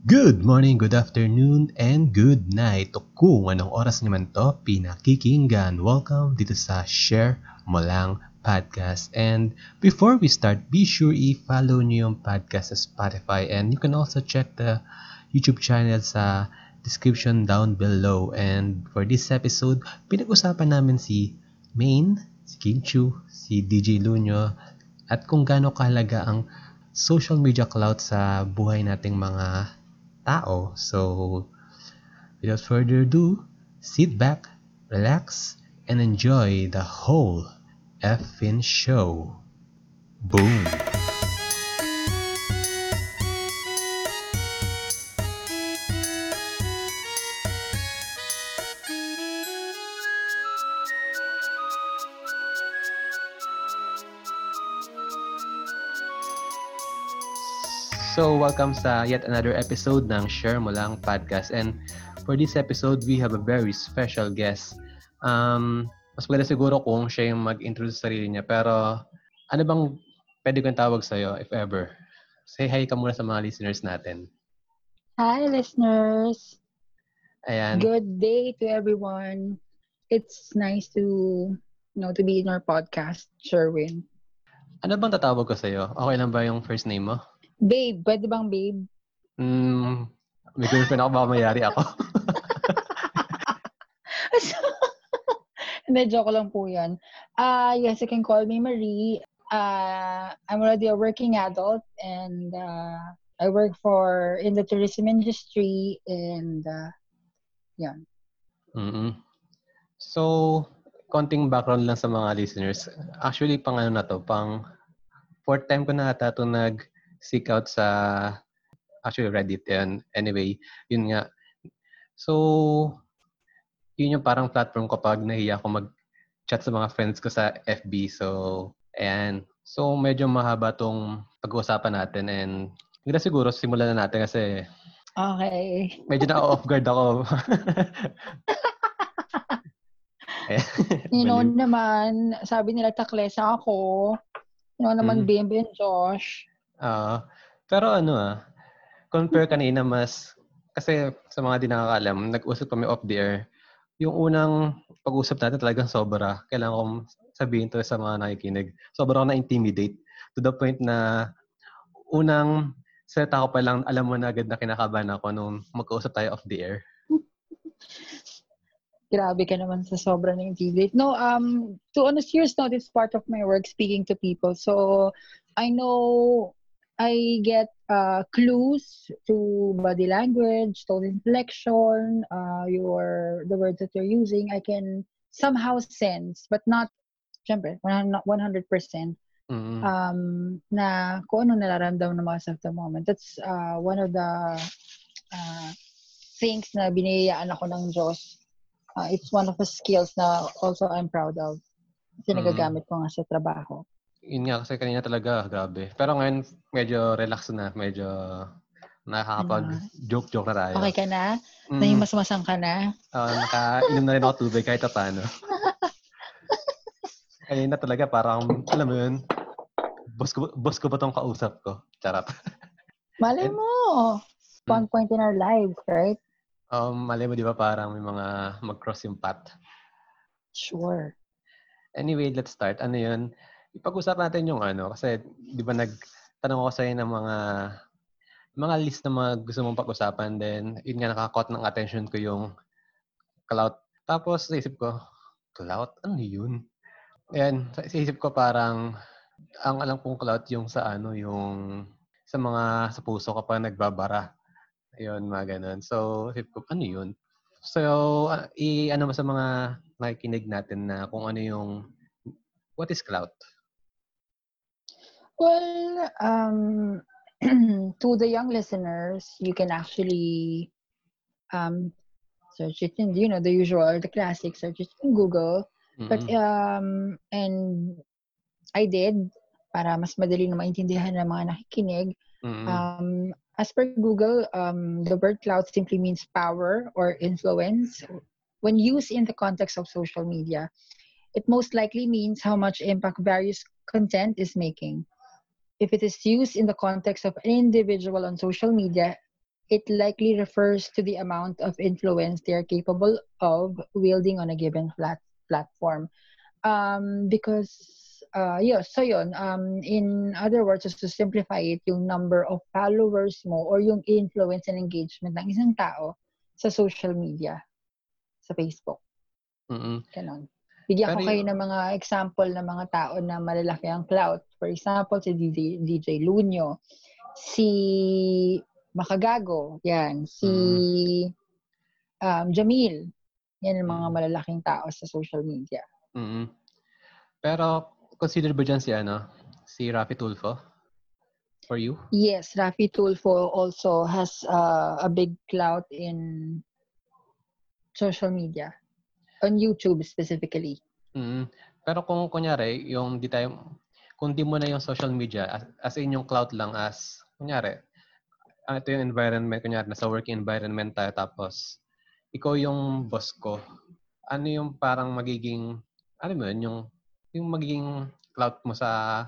Good morning, good afternoon, and good night. O kung anong oras naman to, pinakikinggan. Welcome dito sa Share Mo Lang Podcast. And before we start, be sure i-follow nyo yung podcast sa Spotify. And you can also check the YouTube channel sa description down below. And for this episode, pinag-usapan namin si Main, si Kim Chu, si DJ Luño, at kung gaano kahalaga ang social media clout sa buhay nating mga tao. So, without further ado, sit back, relax, and enjoy the whole effing show. Boom! So, welcome sa yet another episode ng Share Mo Lang Podcast. And for this episode, we have a very special guest. Um, mas maganda siguro kung siya yung mag-introduce sa sarili niya. Pero, ano bang pwede kong tawag sa'yo, if ever? Say hi ka muna sa mga listeners natin. Hi, listeners. Ayan. Good day to everyone. It's nice to, you know, to be in our podcast, Sherwin. Ano bang tatawag ko sa'yo? Okay lang ba yung first name mo? Babe, pwede bang babe? Hmm, may girlfriend ako, baka mayari ako. Hindi, joke lang po yan. Uh, yes, you can call me Marie. Uh, I'm already a working adult and uh, I work for in the tourism industry and uh, yan. mm So, konting background lang sa mga listeners. Actually, pang ano na to, pang fourth time ko na ata ito nag seek out sa actually Reddit and anyway, yun nga. So, yun yung parang platform ko pag nahiya ako mag-chat sa mga friends ko sa FB. So, ayan. So, medyo mahaba tong pag-uusapan natin and hindi siguro simulan na natin kasi Okay. medyo na-off guard ako. you know naman, sabi nila taklesa ako. You know naman, mm. Bimbe and Josh. Uh, pero ano ah, compare kanina mas, kasi sa mga di nag-usap kami off the air. Yung unang pag-usap natin talagang sobra. Kailangan kong sabihin to sa mga nakikinig. Sobra ako na-intimidate to the point na unang set ako pa lang, alam mo na agad na kinakabahan ako nung mag-usap tayo off the air. Grabe ka naman sa sobra na intimidate. No, um, to on a serious note, it's part of my work speaking to people. So, I know I get uh, clues to body language, tone inflection, uh, your the words that you're using. I can somehow sense, but not, syempre, 100%. Mm-hmm. Um, na kung ano nararamdaman ng mga at the moment. That's uh, one of the uh, things na biniyayaan ako ng Diyos. Uh, it's one of the skills na also I'm proud of. Kasi mm-hmm. nagagamit ko nga sa trabaho yun nga kasi kanina talaga, grabe. Pero ngayon, medyo relax na. Medyo nakakapag-joke-joke na tayo. Okay ka na? Mm. Naging masmasang ka na? Oo, uh, nakainom na rin ako tubig kahit paano. kanina talaga parang, alam mo yun, boss ko, boss ko ba tong kausap ko? Charot. Malay mo. One hmm. point in our lives, right? Um, malay mo, di ba parang may mga mag-cross yung path? Sure. Anyway, let's start. Ano yun? Ipag-usapan natin yung ano, kasi di ba nagtanong ako sa ng mga mga list na mga gusto mong pag-usapan then yun nga nakakot ng attention ko yung clout. Tapos naisip ko, clout? Ano yun? Ayan, sa isip ko parang ang alam kong clout yung sa ano, yung sa mga sa puso kapag nagbabara. Ayun, mga ganun. So, isip ko, ano yun? So, uh, i-ano mo sa mga nakikinig natin na kung ano yung what is clout? Well, um, to the young listeners, you can actually um, search it in, you know, the usual, the classic search it in Google. Mm-hmm. But, um, and I did, para mas madali na maintindihan ng mga nakikinig. Mm-hmm. Um, as per Google, um, the word cloud simply means power or influence. When used in the context of social media, it most likely means how much impact various content is making if it is used in the context of an individual on social media, it likely refers to the amount of influence they are capable of wielding on a given flat platform. Um, because, uh, yeah, so yun, um, in other words, just to simplify it, yung number of followers mo or yung influence and engagement ng isang tao sa social media, sa Facebook. Ganon. Bigyan ko Pero kayo yung- ng mga example ng mga tao na malalaki ang clout. For example, si DJ, DJ Lunyo, si Makagago, yan, si um, Jamil. Yan ang mga Mm. malalaking tao sa social media. Mm-mm. Pero, consider ba dyan si ano? Si Rafi Tulfo? For you? Yes, Rafi Tulfo also has uh, a big clout in social media. On YouTube specifically. Mm. Pero kung kunyari, yung di tayo, kung di mo na yung social media, as, as in yung cloud lang as, kunyari, ah, ito yung environment, kunyari, nasa working environment tayo, tapos, ikaw yung boss ko, ano yung parang magiging, ano mo yun, yung, yung magiging cloud mo sa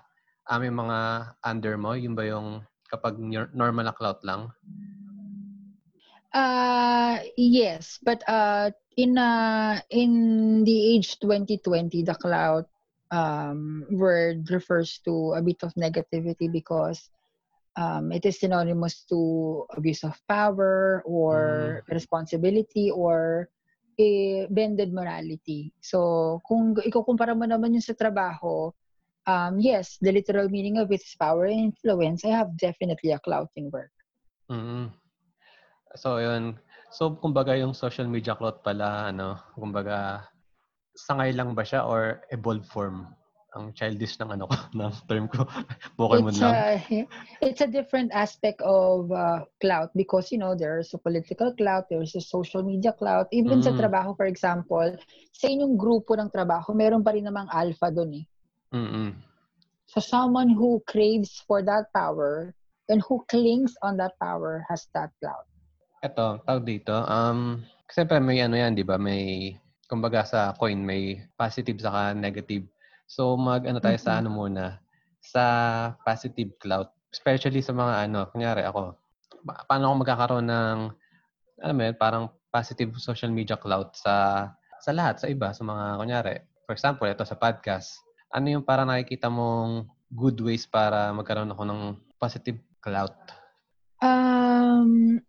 aming mga under mo, yun ba yung kapag nor- normal na cloud lang? Uh yes, but uh in uh in the age 2020 the cloud um word refers to a bit of negativity because um it is synonymous to abuse of power or responsibility or a bended morality. So kung ikukumpara mo naman yun sa trabaho, um yes, the literal meaning of it is power and influence. I have definitely a clout in work. mm So, yun. So, kumbaga yung social media cloud pala, ano, kumbaga, sangay lang ba siya or evolved form? Ang childish ng ano ko, ng term ko. Pokemon it's lang. A, it's a different aspect of uh, clout because, you know, there's a political clout, there's a social media clout. Even sa Mm. trabaho, for example, sa inyong grupo ng trabaho, meron pa rin namang alpha doon eh. Mm-mm. So someone who craves for that power and who clings on that power has that clout. Ito, tawag dito. Um, siyempre may ano yan, di ba? May, kumbaga sa coin, may positive saka negative. So, mag ano tayo sa Mhm. ano muna, sa positive cloud. Especially sa mga ano, kunyari ako, pa- paano ako magkakaroon ng, alam mo yun, parang positive social media cloud sa sa lahat, sa iba, sa mga, kunyari, for example, ito sa podcast. Ano yung parang nakikita mong good ways para magkaroon ako ng positive cloud? Um,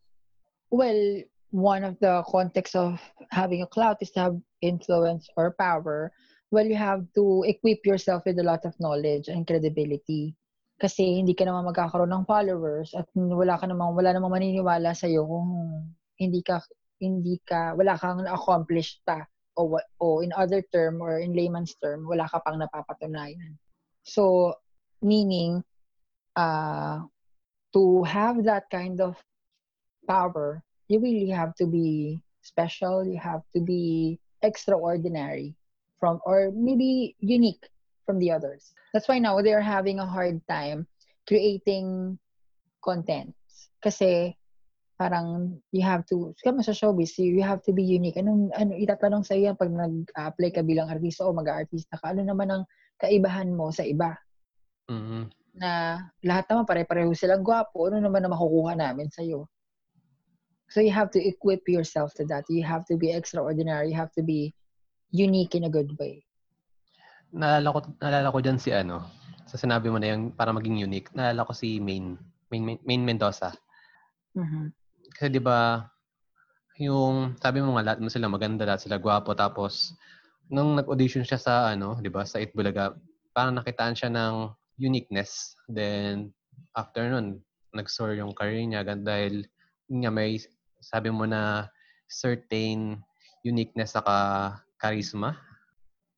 well, one of the context of having a clout is to have influence or power. Well, you have to equip yourself with a lot of knowledge and credibility. Kasi hindi ka naman magkakaroon ng followers at wala ka namang wala namang maniniwala sa iyo kung hindi ka hindi ka wala kang accomplished pa o o in other term or in layman's term wala ka pang napapatunayan. So meaning uh to have that kind of power, you really have to be special. You have to be extraordinary from, or maybe unique from the others. That's why now they're having a hard time creating contents. Kasi parang you have to, kama sa showbiz, you, have to be unique. Anong, ano, itatanong sa iyo pag nag-apply ka bilang artista o mag-artista ka, ano naman ang kaibahan mo sa iba? mm na lahat naman pare-pareho silang gwapo, ano naman na makukuha namin sa'yo? So you have to equip yourself to that. You have to be extraordinary. You have to be unique in a good way. Naalala ko, naalala ko dyan si ano, sa sinabi mo na yung para maging unique, naalala ko si Main, Main, Main Mendoza. Mhm. Kasi di ba yung, sabi mo nga, lahat mo sila maganda, lahat sila gwapo, tapos, nung nag-audition siya sa, ano, di ba, sa Itbulaga, parang nakitaan siya ng uniqueness. Then, after nun, nag-soar yung career niya dahil nga may, sabi mo na, certain uniqueness saka charisma.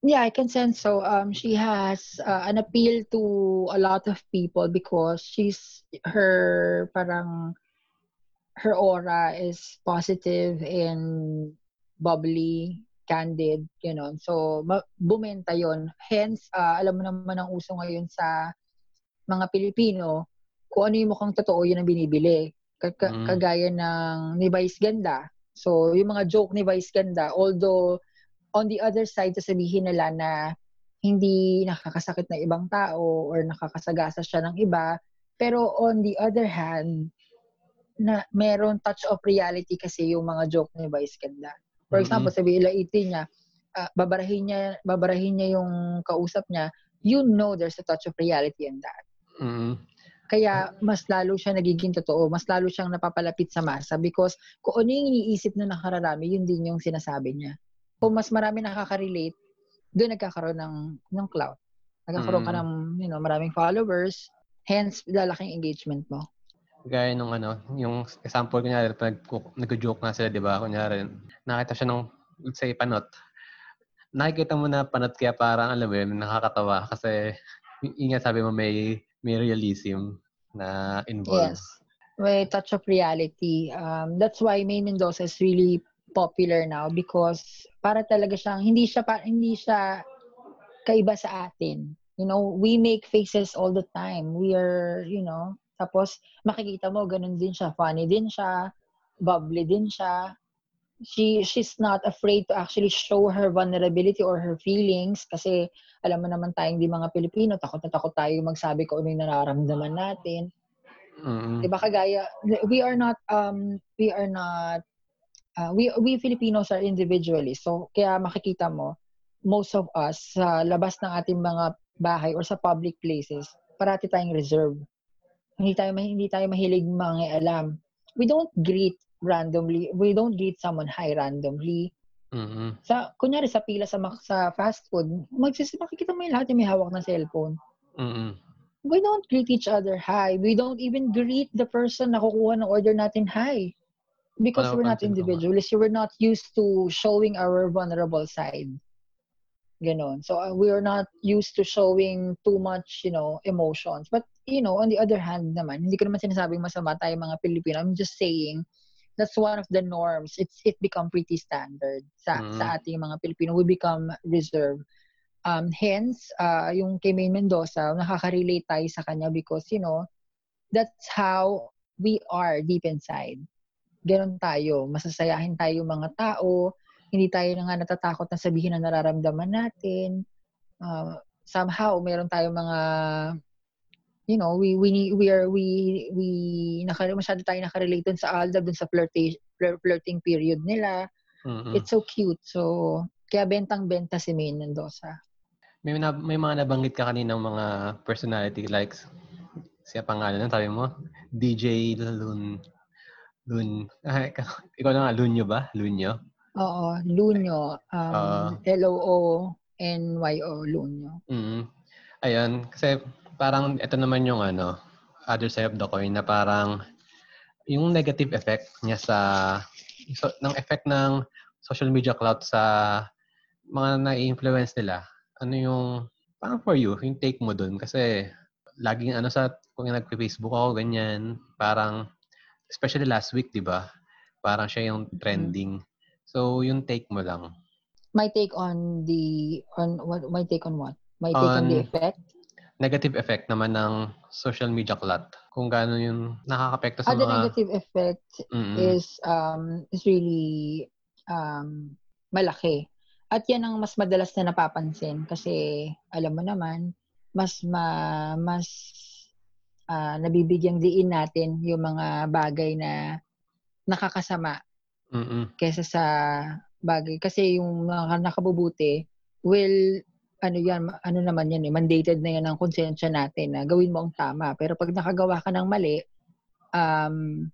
Yeah, I can sense so. Um, she has uh, an appeal to a lot of people because she's her parang her aura is positive and bubbly, candid, you know. So ma- bumenta 'yon. Hence, uh, alam mo naman ang uso ngayon sa mga Pilipino, kung ano yung mukhang totoo, yun ang binibili. Kaka- Mm. Kagaya ng ni Vice Ganda. So, yung mga joke ni Vice Ganda, although on the other side, sasabihin nila na hindi nakakasakit ng ibang tao or nakakasagasa siya ng iba. Pero on the other hand, na meron touch of reality kasi yung mga joke ni Vice Ganda. For example, mm-hmm. sabi ilaitin niya, uh, babarahin niya, babarahin niya yung kausap niya, you know there's a touch of reality in that. Mm-hmm. Kaya mas lalo siya nagiging totoo, mas lalo siyang napapalapit sa masa because kung ano yung iniisip na nakararami, yun din yung sinasabi niya. Kung mas marami nakaka-relate, doon nagkakaroon ng, ng clout. Nagkakaroon mm. ka ng you know, maraming followers, hence lalaking engagement mo. Gaya nung ano, yung example kunyari, pag nag-joke nga sila, di ba? Kunyari, nakita siya ng, let's say, panot nakikita mo na panat kaya parang alam mo yun, nakakatawa kasi yung sabi mo may may realism na involved. Yes. May touch of reality. Um, that's why May Mendoza is really popular now because para talaga siyang hindi siya pa, hindi siya kaiba sa atin. You know, we make faces all the time. We are, you know, tapos makikita mo ganun din siya, funny din siya, bubbly din siya she she's not afraid to actually show her vulnerability or her feelings kasi alam mo naman tayong di mga Pilipino takot na takot tayo magsabi ko ano yung nararamdaman natin. Mm-hmm. Diba kagaya we are not um we are not uh, we we Filipinos are individualists. So kaya makikita mo most of us sa labas ng ating mga bahay or sa public places parati tayong reserve. Hindi tayo hindi tayo mahilig mga alam. We don't greet randomly. We don't greet someone hi randomly. Mm-hmm. Sa, kunyari sa pila sa, sa fast food, magsis, makikita mo yung lahat yung may hawak na cellphone. Mm-hmm. We don't greet each other hi. We don't even greet the person na kukuha ng order natin hi. Because we're not individualists. We're not used to showing our vulnerable side. Ganon. So uh, we are not used to showing too much, you know, emotions. But, you know, on the other hand naman, hindi ko naman sinasabing masama tayo mga Pilipino. I'm just saying, that's one of the norms. It's it become pretty standard sa mm. sa ating mga Pilipino. We become reserved. Um, hence, uh, yung kay May Mendoza, nakaka-relate tayo sa kanya because, you know, that's how we are deep inside. Ganon tayo. Masasayahin tayo mga tao. Hindi tayo na nga natatakot na sabihin ang nararamdaman natin. Uh, somehow, meron tayong mga you know, we we we are we we naka masyado tayo naka-relate dun sa Alda dun sa flirtation flirting period nila. Mm-hmm. It's so cute. So kaya bentang-benta si Maine Mendoza. May na, may mga nabanggit ka kanina ng mga personality likes siya pangalan ng sabi mo? DJ Lun Lun ah, ikaw na nga Lunyo ba? Lunyo? Oo, Lunyo. Um, uh, L-O-O-N-Y-O, Lunyo. Mm-hmm. Ayun, kasi parang ito naman yung ano, other side of the coin na parang yung negative effect niya sa so, ng effect ng social media clout sa mga na-influence nila. Ano yung parang for you, yung take mo dun kasi laging ano sa kung nagpe-Facebook ako ganyan, parang especially last week, 'di ba? Parang siya yung mm-hmm. trending. So, yung take mo lang. My take on the on what my take on what? My take on, on the effect? Negative effect naman ng social media clout? Kung gaano yung nakakapekto sa ah, mga... Negative effect mm-hmm. is um is really um malaki. At yan ang mas madalas na napapansin kasi alam mo naman, mas ma, mas uh, nabibigyang diin natin yung mga bagay na nakakasama mm-hmm. kaysa sa bagay. Kasi yung mga nakabubuti will ano yan, ano naman yan eh, mandated na yan ng konsensya natin na gawin mo ang tama. Pero pag nakagawa ka ng mali, um,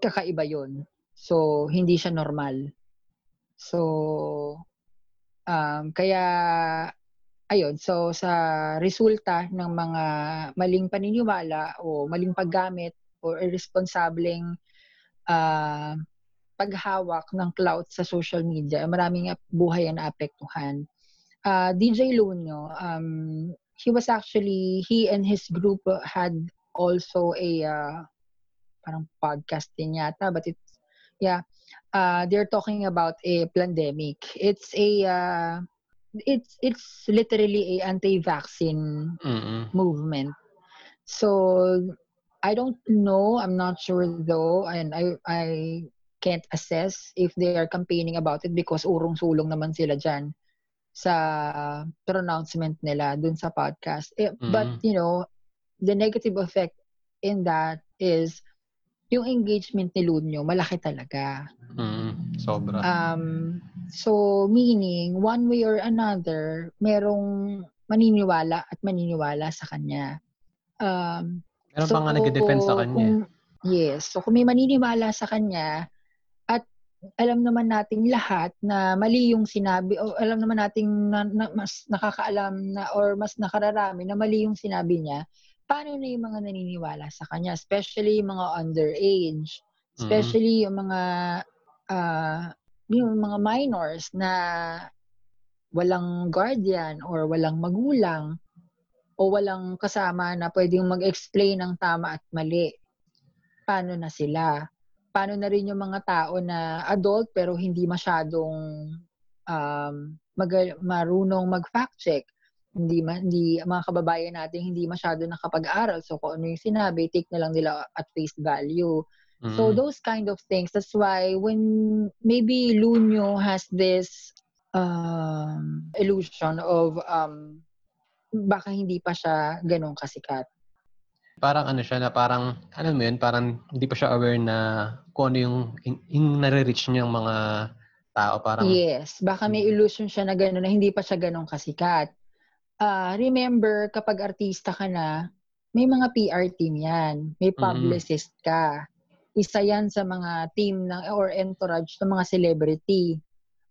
kakaiba yon So, hindi siya normal. So, um, kaya, ayun, so sa resulta ng mga maling paniniwala o maling paggamit o irresponsableng uh, paghawak ng clout sa social media, maraming buhay ang naapektuhan uh, DJ Lunyo, um, he was actually, he and his group had also a uh, parang podcast din yata, but it's, yeah, uh, they're talking about a pandemic. It's a, uh, it's it's literally a anti-vaccine Mm-mm. movement. So I don't know. I'm not sure though, and I I can't assess if they are campaigning about it because urong sulong naman sila dyan sa pronouncement nila dun sa podcast. Eh, mm-hmm. But, you know, the negative effect in that is yung engagement ni Lunyo, malaki talaga. Mm, sobra. Um, so, meaning, one way or another, merong maniniwala at maniniwala sa kanya. Um, Meron pa nga nag-defend sa kanya. eh. kung- yes. So, kung may maniniwala sa kanya, alam naman nating lahat na mali yung sinabi, o alam naman nating na, na- mas nakakaalam na, or mas nakararami na mali yung sinabi niya, paano na yung mga naniniwala sa kanya? Especially yung mga underage. Especially yung mga, ah, yung mga minors na walang guardian or walang magulang o walang kasama na pwedeng mag-explain ng tama at mali. Paano na sila? Paano na rin yung mga tao na adult pero hindi masyadong um, mag- marunong mag-fact check? Hindi, ma- hindi mga kababayan natin hindi masyado nakapag-aral. So kung ano yung sinabi, take na lang nila at face value. So Mm. those kind of things. That's why when maybe Luño has this um, illusion of um, baka hindi pa siya ganun kasikat. Parang ano siya na parang, ano mo yun, parang hindi pa siya aware na kung ano yung, yung, yung nare-reach niyang mga tao. Parang, Yes, baka may illusion siya na gano'n na hindi pa siya ganun kasikat. Ah, remember, kapag artista ka na, may mga PR team yan. May Mhm. publicist ka. Isa yan sa mga team ng or entourage ng mga celebrity.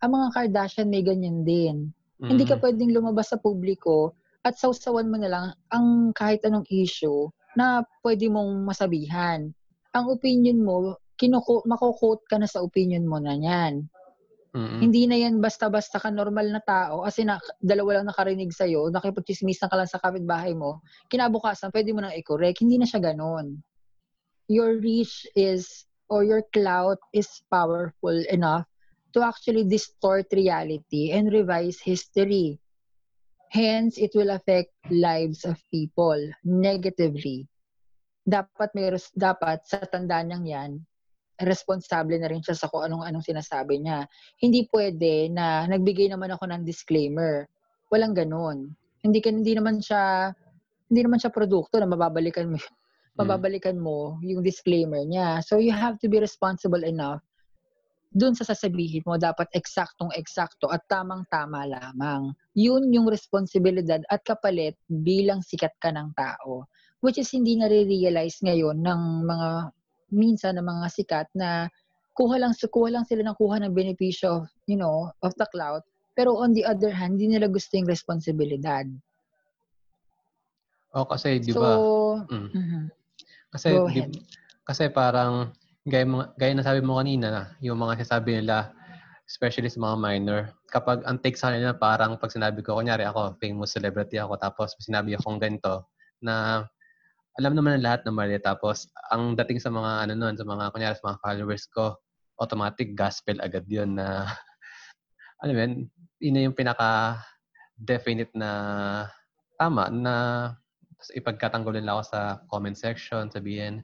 Ang mga Kardashian may ganyan din. mm, Hindi ka pwedeng lumabas sa publiko at sausawan mo na lang ang kahit anong issue na pwede mong masabihan. Ang opinion mo, kinuko, mako-quote ka na sa opinion mo na yan. mm, Hindi na yan basta-basta ka normal na tao kasi na, dalawa lang nakarinig sa'yo, nakipagchismisan ka lang sa kapitbahay mo, kinabukasan pwede mo nang i-correct. Hindi na siya ganon. Your reach is, or your clout is powerful enough to actually distort reality and revise history. Hence, it will affect lives of people negatively. Dapat may dapat sa tanda niyang yan, responsable na rin siya sa kung anong-anong sinasabi niya. Hindi pwede na nagbigay naman ako ng disclaimer. Walang ganun. Hindi ka hindi naman siya hindi naman siya produkto na mababalikan mo mababalikan mo yung disclaimer niya. So you have to be responsible enough dun sa sasabihin mo, dapat eksaktong eksakto at tamang-tama lamang. Yun yung responsibilidad at kapalit bilang sikat ka ng tao. Which is hindi nare-realize ngayon ng mga minsan ng mga sikat na kuha lang kuha lang sila ng kuha ng benepisyo of, you know, of the cloud. Pero on the other hand, hindi nila gusto yung responsibilidad. O kasi, di So, ba? Mm. mhm. Kasi, Go di, kasi parang, gaya, mga- gaya na sabi mo kanina, yung mga sinasabi nila, especially sa mga minor, kapag ang take sa kanila parang pag sinabi ko, kunyari ako, famous celebrity ako, tapos sinabi akong ganito, na alam naman ng lahat na mali, tapos ang dating sa mga, ano nun, sa mga, kunyari sa mga followers ko, automatic gospel agad yun na, ano yun, yun yung pinaka definite na tama na tapos ipagkatanggol nila ako sa comment section, sabihin,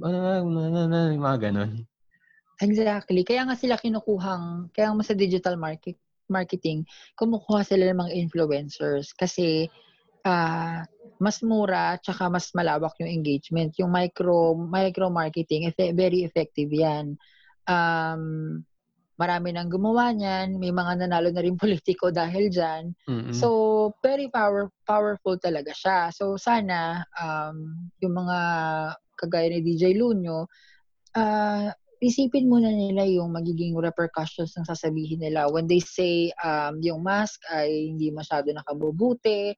"Ah, na, na, mga ganun. Exactly. Kaya nga sila kinukuhang, kaya nga sa digital market, marketing, kumukuha sila ng mga influencers kasi ah mas mura tsaka mas malawak yung engagement. Yung micro micro marketing, efe- very effective 'yan. Um, marami nang gumawa niyan, may mga nanalo na rin politiko dahil diyan. Mm-mm. So, very power powerful talaga siya. So, sana um, yung mga kagaya ni DJ Lunyo, ah isipin muna nila yung magiging repercussions ng sasabihin nila. When they say um, yung mask ay hindi masyado nakabubuti,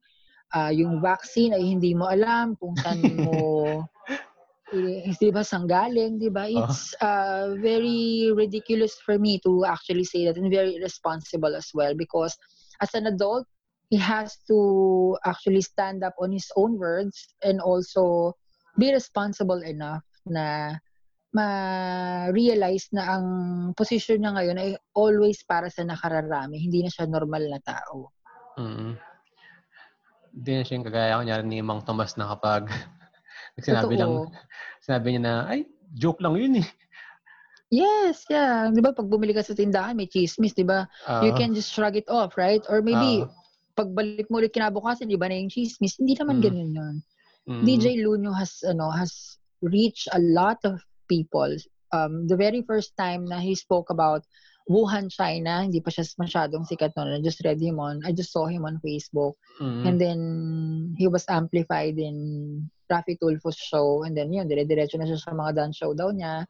ah, yung vaccine ay hindi mo alam kung saan mo di ba saan galing, di ba? It's uh, very ridiculous for me to actually say that and very irresponsible as well because as an adult, he has to actually stand up on his own words and also be responsible enough na ma-realize na ang posisyon niya ngayon ay always para sa nakararami. Hindi na siya normal na tao. Mm-mm. Hindi na siya yung kagaya kunyari ni Mang Tomas na kapag sinabi lang, sinabi niya na, ay, joke lang yun eh. Yes, yeah. Di ba pag bumili ka sa tindahan, may chismis, di ba? you Ah, can just shrug it off, right? Or maybe, ah, pagbalik mo ulit kinabukasan, di ba na yung chismis? Hindi naman Mm. ganun yun. Mm, DJ Luno has, ano, has reached a lot of people. Um, the very first time na he spoke about Wuhan, China, hindi pa siya masyadong sikat noon. I just read him on, I just saw him on Facebook. Mm. And then, he was amplified in Rafi Tulfo's show. And then, yun, dire-diretso na siya sa mga dance show daw niya.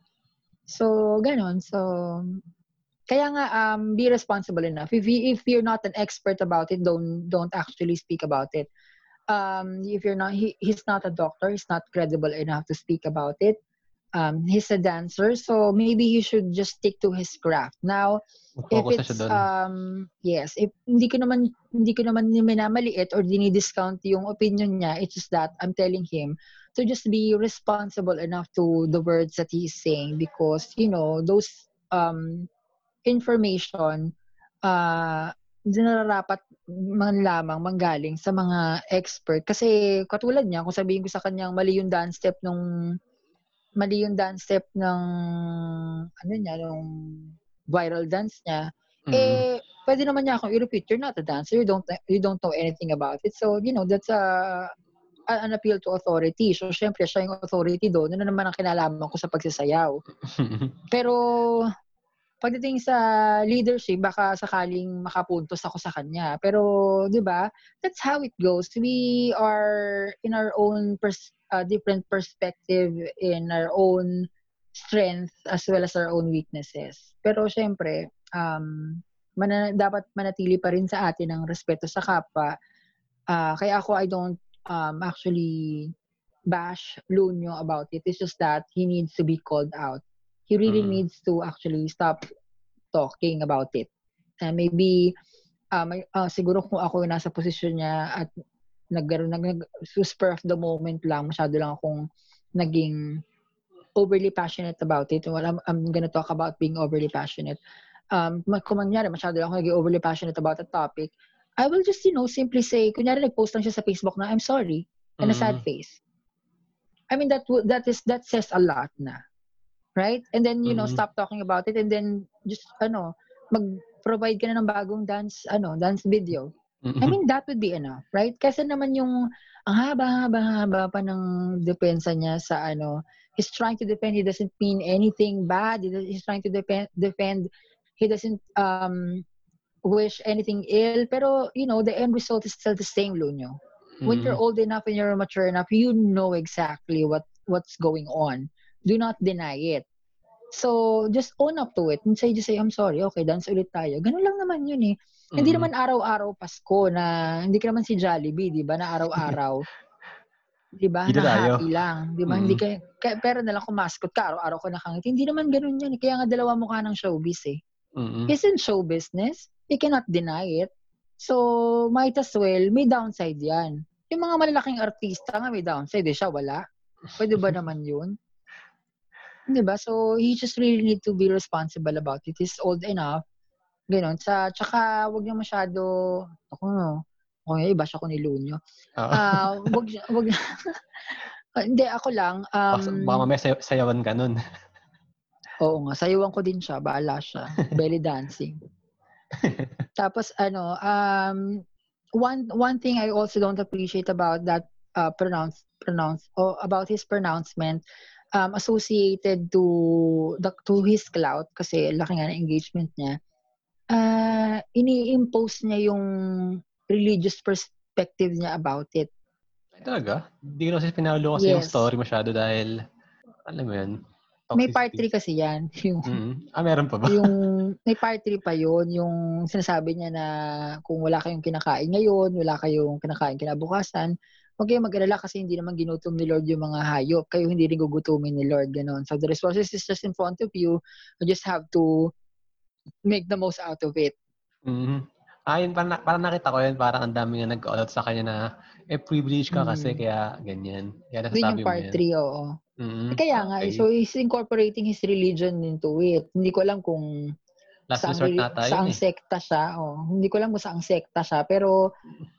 So, ganon. So, kaya nga, um, be responsible enough. If, you, if you're not an expert about it, don't, don't actually speak about it. Um, if you're not, he, he's not a doctor, he's not credible enough to speak about it um, he's a dancer, so maybe he should just stick to his craft. Now, if Focus it's um yes, if hindi ko naman hindi ko naman minamaliit or dinidiscount yung opinion niya, it's just that I'm telling him to just be responsible enough to the words that he's saying because you know those um information uh nararapat man lamang manggaling sa mga expert. Kasi katulad niya kung sabihin ko sa kanyang mali yung dance step nung mali yung dance step ng ano niya nung viral dance niya Mm. eh pwede naman niya akong i-repeat you're not a dancer. You don't you don't know anything about it. So you know that's a an appeal to authority. So syempre siya yung authority doon. Ano naman ang kinalaman ko sa pagsasayaw? Pero pagdating sa leadership baka sakaling makapuntos ako sa kanya. Pero 'di ba that's how it goes. We are in our own pers- uh, different perspective in our own strength as well as our own weaknesses. Pero syempre um mana, dapat manatili pa rin sa atin ang respeto sa kapwa. Ah, kaya ako I don't um, actually bash Lunyo about it. It's just that he needs to be called out he really Mm. needs to actually stop talking about it. And maybe, may, uh, siguro kung ako nasa posisyon niya at nagkaroon nag, nag spur of the moment lang, masyado lang akong naging overly passionate about it. Well, I'm, I'm gonna talk about being overly passionate. Um, kung mangyari, masyado lang ako naging overly passionate about a topic, I will just, you know, simply say, kunyari nag-post lang siya sa Facebook na, I'm sorry, and a sad Mm. face. I mean, that that is that says a lot na. Right? And then, you know, Mhm. stop talking about it and then just, ano, mag-provide ka na ng bagong dance, ano, dance video. I mean, that would be enough, right? Kasi naman yung ang haba-haba-haba pa ng depensa niya sa ano, he's trying to defend, he doesn't mean anything bad, he's trying to defend, defend he doesn't um wish anything ill, pero, you know, the end result is still the same, Lunyo. When you're Mm. old enough and you're mature enough, you know exactly what what's going on. Do not deny it. So, just own up to it and say, just say, I'm sorry, okay, dance ulit tayo. Ganun lang naman yun eh. Hindi Mm. naman araw-araw Pasko na, hindi ka naman si Jollibee, di ba, na araw-araw. di ba, Dito na tayo. happy lang. Di ba, Mm. hindi ka, kaya, pero na lang kung mascot ka, araw-araw ka nakangiti. Hindi naman ganun yan. eh. Kaya nga dalawa mukha ng showbiz eh. Mm. It's in show business. You cannot deny it. So, might as well, may downside yan. Yung mga malalaking artista nga may downside, eh, siya wala. Pwede ba naman yun? Di ba? So, he just really need to be responsible about it. He's old enough. Ganon. Sa, tsaka, wag niya masyado, ako no, ako iba siya ko ni Lunyo. Ah. Ah, wag, wag, hindi, ako lang. Um, baka mamaya say- sayawan ka nun. Oo nga, sayuan ko din siya, baala siya. Belly dancing. Tapos ano, um one one thing I also don't appreciate about that uh pronounce pronounce or about his pronouncement um associated to the to his clout kasi laki nga ng engagement niya. Uh ini-impose niya yung religious perspective niya about it. Ay, talaga? Hindi ko kasi pinalo kasi yung story masyado dahil, alam mo yun, May part toxicity. 3 kasi yan, yung Mm. Ah, meron pa ba? yung may part 3 pa yun, yung sinasabi niya na kung wala kayong kinakain ngayon, wala kayong kinakain kinabukasan, huwag kayong mag-alala kasi hindi naman ginutom ni Lord yung mga hayop. Kayo hindi rin gugutumin ni Lord, ganun. So the resources is just in front of you. You just have to make the most out of it. Mhm. Ah, yun, parang, parang nakita ko yun, parang ang dami nga nag-all sa kanya na, eh, privilege ka kasi, Mm. kaya ganyan. Kaya Yun nasasabi yung mo part yan. 3, oo. Mhm. Eh, Kaya nga, Okay. so he's incorporating his religion into it. Hindi ko alam kung Last resort nata saang yun eh. sekta siya. Oh. Hindi ko alam kung saang sekta siya. Pero,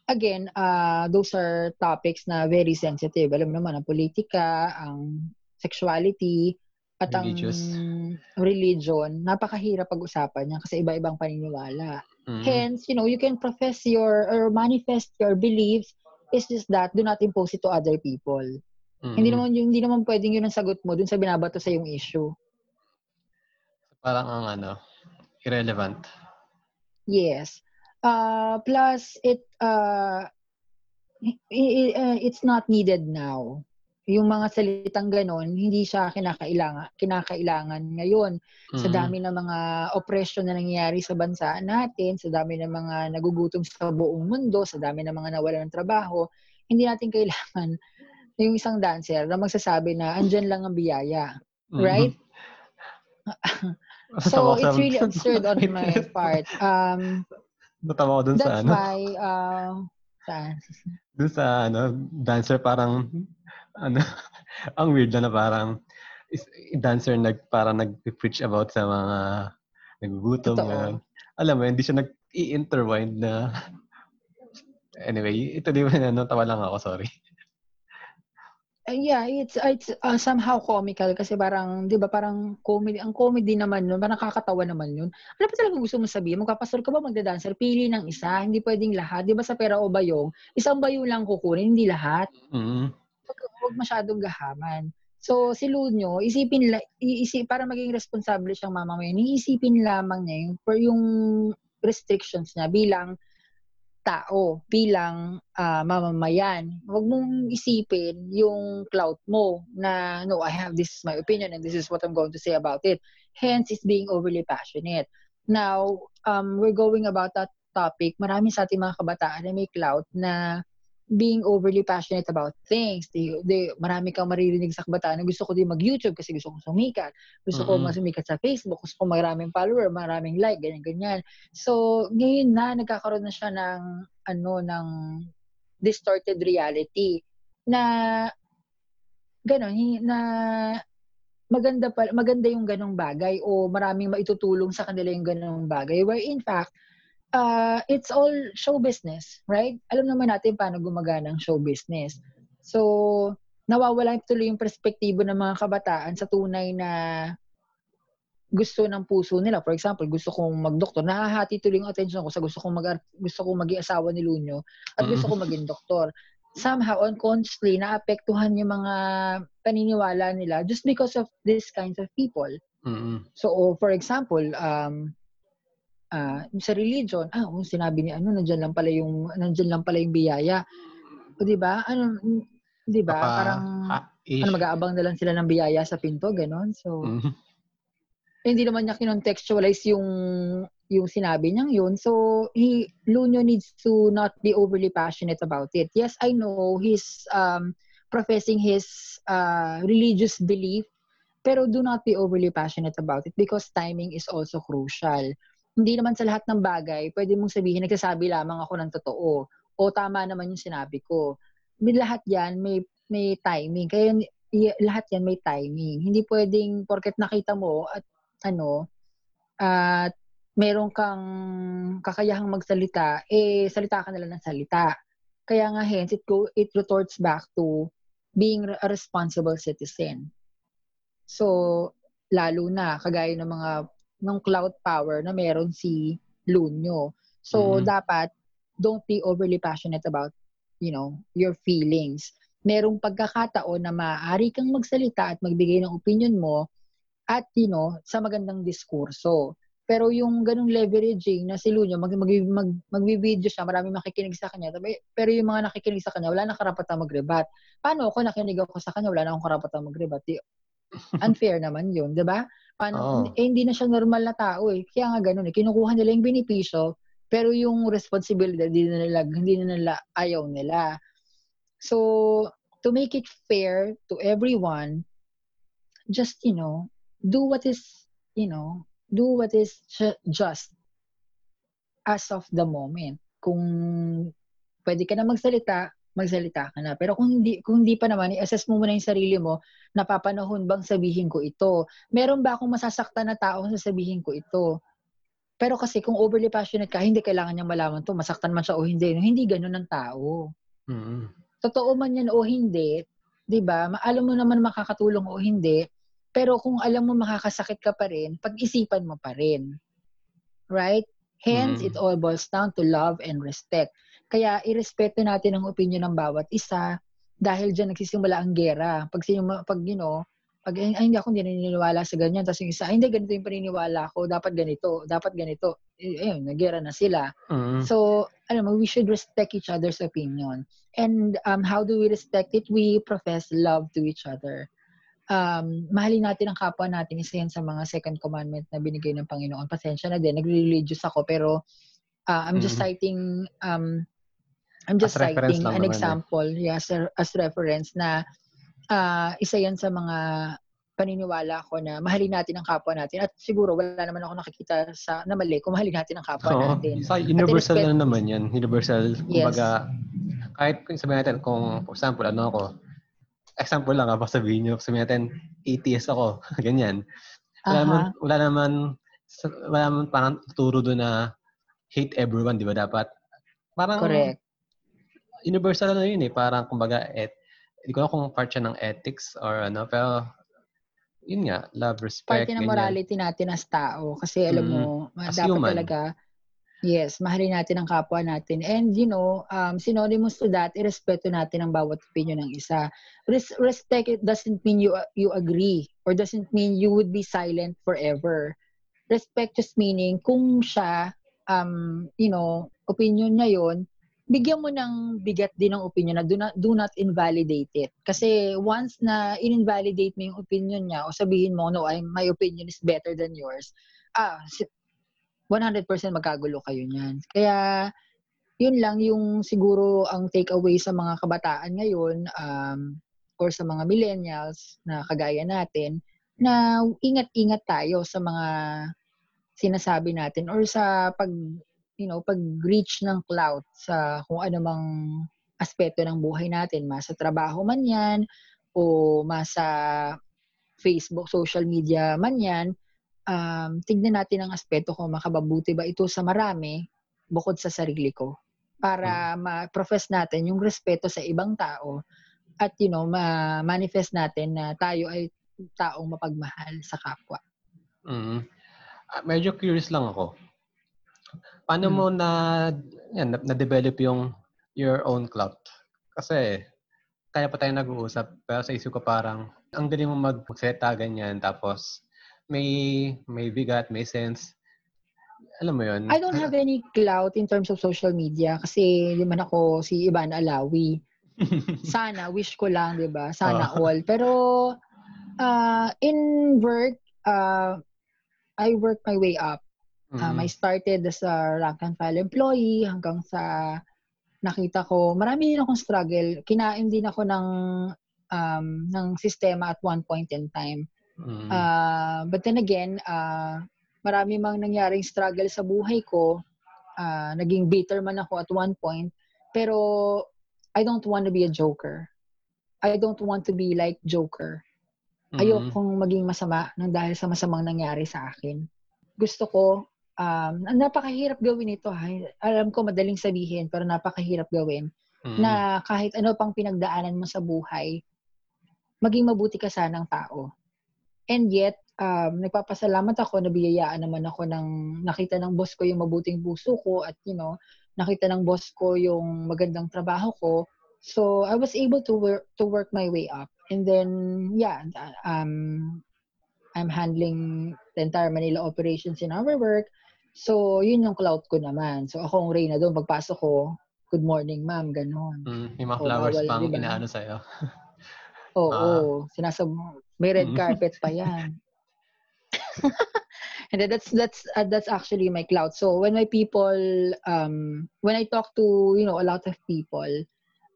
again, uh, those are topics na very sensitive. Alam mo naman, ang politika, ang sexuality, at Religious. ang religion, napakahirap pag-usapan niya kasi iba-ibang paniniwala. Mhm. Hence, you know, you can profess your or manifest your beliefs. It's just that do not impose it to other people. Mm-hmm. Hindi naman yung hindi naman pwedeng yun ang sagot mo dun sa binabato sa yung issue. Parang ang ano, irrelevant. Yes. Uh, plus it uh, it's not needed now. Yung mga salitang ganon, hindi siya kinakailangan, kinakailangan ngayon. Mm-hmm. Sa dami ng mga oppression na nangyayari sa bansa natin, sa dami ng mga nagugutom sa buong mundo, sa dami ng mga nawala ng trabaho, hindi natin kailangan yung isang dancer na magsasabi na andyan lang ang biyaya. Mm-hmm. So, it's really absurd on my part. Um, Natawa ko dun sa ano. That's why, uh, saan? Dun sa ano, dancer parang, ano, ang weird na na parang, is, dancer nag, parang nag-preach about sa mga nagugutom. Ganun. Alam mo, hindi siya nag-i-intertwine na, anyway, ito di ba, ano, tawa lang ako, sorry. Uh, yeah, it's it's uh, somehow comical kasi parang 'di ba parang comedy ang comedy naman nun, parang nakakatawa naman yun. Ano pa talaga gusto mo sabihin? Magpapastor ka ba magda-dancer? Pili ng isa, hindi pwedeng lahat. 'Di ba sa pera o bayong, isang bayong lang kukunin, hindi lahat. Mm-hmm. Wag, wag masyadong gahaman. So si Lunyo, isipin la, iisip para maging responsable siyang mama mo yun, iisipin lamang niya yung, yung restrictions niya bilang tao, bilang uh, mamamayan. Huwag mong isipin yung clout mo na, no, I have this is my opinion and this is what I'm going to say about it. Hence, it's being overly passionate. Now, um, we're going about that topic. Marami sa ating mga kabataan na may clout na being overly passionate about things. They, they, marami kang maririnig sa kabataan na gusto ko din mag-YouTube kasi gusto kong sumikat. Gusto mm-hmm. ko sumikat sa Facebook. Gusto ko maraming follower, maraming like, ganyan-ganyan. So, ngayon na, nagkakaroon na siya ng, ano, ng distorted reality na gano'n, na maganda pa, maganda yung ganong bagay o maraming maitutulong sa kanila yung ganong bagay where in fact uh, it's all show business, right? Alam naman natin paano gumagana ang show business. So, nawawala tuloy yung perspektibo ng mga kabataan sa tunay na gusto ng puso nila. For example, gusto kong magdoktor. Nahahati tuloy yung attention ko sa gusto kong mag gusto kong maging asawa ni Lunyo at gusto kong maging doktor. Somehow, unconsciously, naapektuhan yung mga paniniwala nila just because of these kinds of people. Mm-hmm. So, for example, um, uh, sa religion, ah, oh, sinabi ni ano, nandiyan lang pala yung nandiyan lang pala yung biyaya. O di ba? Ano 'di ba? Parang ha, ano mag-aabang na lang sila ng biyaya sa pinto, ganon. So mm-hmm. eh, hindi naman niya kinontextualize yung yung sinabi niyang yun. So he Lunyo needs to not be overly passionate about it. Yes, I know he's um professing his uh, religious belief pero do not be overly passionate about it because timing is also crucial hindi naman sa lahat ng bagay, pwede mong sabihin, nagsasabi lamang ako ng totoo. O tama naman yung sinabi ko. Lahat yan, may, may timing. Kaya lahat yan may timing. Hindi pwedeng, porket nakita mo at ano, at meron kang kakayahang magsalita, eh, salita ka na lang ng salita. Kaya nga hence, it, go, it retorts back to being a responsible citizen. So, lalo na, kagaya ng mga ng cloud power na meron si Lunyo. So, mm-hmm. dapat, don't be overly passionate about, you know, your feelings. Merong pagkakataon na maaari kang magsalita at magbigay ng opinion mo at, you know, sa magandang diskurso. Pero yung ganung leveraging na si Lunyo, mag, mag, mag, mag-video siya, marami makikinig sa kanya. Pero yung mga nakikinig sa kanya, wala nang karapatan mag-rebat. Paano ako nakinig ako sa kanya, wala na akong karapatan mag-rebat? Unfair naman yun, di ba? Paano, oh. eh, hindi na siya normal na tao eh. Kaya nga ganun eh. Kinukuha nila yung benepisyo, pero yung responsibility, hindi na nila, hindi na nila, ayaw nila. So, to make it fair to everyone, just, you know, do what is, you know, do what is just as of the moment. Kung pwede ka na magsalita, magsalita ka na. Pero kung hindi, kung hindi pa naman, i-assess mo muna yung sarili mo, napapanahon bang sabihin ko ito? Meron ba akong masasaktan na tao sa sabihin ko ito? Pero kasi kung overly passionate ka, hindi kailangan niya malaman to masaktan man siya o hindi. Hindi ganun ng tao. Mm-hmm. Totoo man yan o hindi, di ba? Alam mo naman makakatulong o hindi, pero kung alam mo makakasakit ka pa rin, pag-isipan mo pa rin. Right? Hence, mm-hmm. it all boils down to love and respect. Kaya irespeto natin ang opinion ng bawat isa. dahil diyan nagsisimula ang gera. Pag sinuma, pag you know, pag ay, hindi ako hindi naniniwala sa ganyan, tapos yung isa, ay, hindi ganito yung paniniwala ko, dapat ganito, dapat ganito. Eh, ayun, nagera na sila. Mm. So, alam mo, we should respect each other's opinion. And um, how do we respect it? We profess love to each other. Um, mahalin natin ang kapwa natin. Isa yan sa mga second commandment na binigay ng Panginoon. Pasensya na din, nag-religious ako, pero uh, I'm just Mm. citing um, I'm just As citing an naman eh. example, yes, as, as reference na ah, isa yan sa mga paniniwala ko na mahalin natin ang kapwa natin. At siguro wala naman ako nakikita sa na mali kung mahalin natin ang kapwa Oo. natin. Sa universal respect- na naman yan. Universal, Yes. kumbaga, kahit kung sabihin natin, kung, for example, ano ako, example lang, ha, sabihin nyo, sabihin natin, atheist ako, ganyan. Wala naman, Aha. wala naman, wala naman parang turo doon na hate everyone, di ba? Dapat, parang, Correct. Universal na yun eh. Parang, kumbaga, et, hindi ko alam kung part siya ng ethics or ano, pero, yun nga, love, respect, Parte ng ganyan. morality natin as tao. Kasi alam Mm. mo, As dapat human. talaga, yes, mahalin natin ang kapwa natin. And you know, um, synonymous to that, irespeto natin ang bawat opinion ng isa. Res- respect it doesn't mean you you agree or doesn't mean you would be silent forever. Respect just meaning kung siya, um, you know, opinion niya yon bigyan mo ng bigat din ng opinion na do not, do not invalidate it. Kasi once na in-invalidate mo yung opinion niya o sabihin mo, no, I, my opinion is better than yours, ah, si- 100% magkagulo kayo niyan. Kaya, yun lang yung siguro ang takeaway sa mga kabataan ngayon um, or sa mga millennials na kagaya natin na ingat-ingat tayo sa mga sinasabi natin or sa pag you know, pag-reach ng clout sa kung ano mang aspeto ng buhay natin, masa trabaho man yan, o masa Facebook, social media man yan, um, tignan natin ang aspeto kung makababuti ba ito sa marami bukod sa sarili ko. Para ma-profess natin yung respeto sa ibang tao at, you know, ma-manifest natin na tayo ay taong mapagmahal sa kapwa. Mm. Ah, medyo curious lang ako. Paano Hmm. mo na yan na- na-develop yung your own clout? Kasi kaya pa tayo nag-uusap pero sa isip ko parang ang galing mo mag- magsalita ganyan tapos may may bigat, may sense. Alam mo yun? I don't have any clout in terms of social media kasi di man ako si Ivan Alawi. Sana, wish ko lang, di ba? Sana Oo. all. Pero uh, in work, uh, I work my way up. Um, I Mm. started as a rank and file employee hanggang sa nakita ko, marami din akong struggle. Kinain din ako ng um, ng sistema at one point in time. Mm. Uh, but then again, uh, marami mang nangyaring struggle sa buhay ko. Uh, naging bitter man ako at one point. Pero I don't want to be a joker. I don't want to be like Joker. Mm. Ayokong maging masama nang dahil sa masamang nangyari sa akin. Gusto ko, um, napakahirap gawin ito. Ha? Alam ko madaling sabihin, pero napakahirap gawin Mm. na kahit ano pang pinagdaanan mo sa buhay, maging mabuti ka sanang tao. And yet, um, nagpapasalamat ako na biyayaan naman ako ng nakita ng boss ko yung mabuting puso ko at you know, nakita ng boss ko yung magandang trabaho ko. So, I was able to work to work my way up. And then, yeah, um, I'm handling the entire Manila operations in our work. So, yun yung clout ko naman. So, ako ang Reyna doon. Pagpasok ko, good morning, ma'am, ganon. Mm. May mga Oo, flowers bawal, pang inaano sa'yo. Oo, sinasab may red Mm. carpet pa yan. And then that's that's uh, that's actually my cloud. So when my people um when I talk to, you know, a lot of people,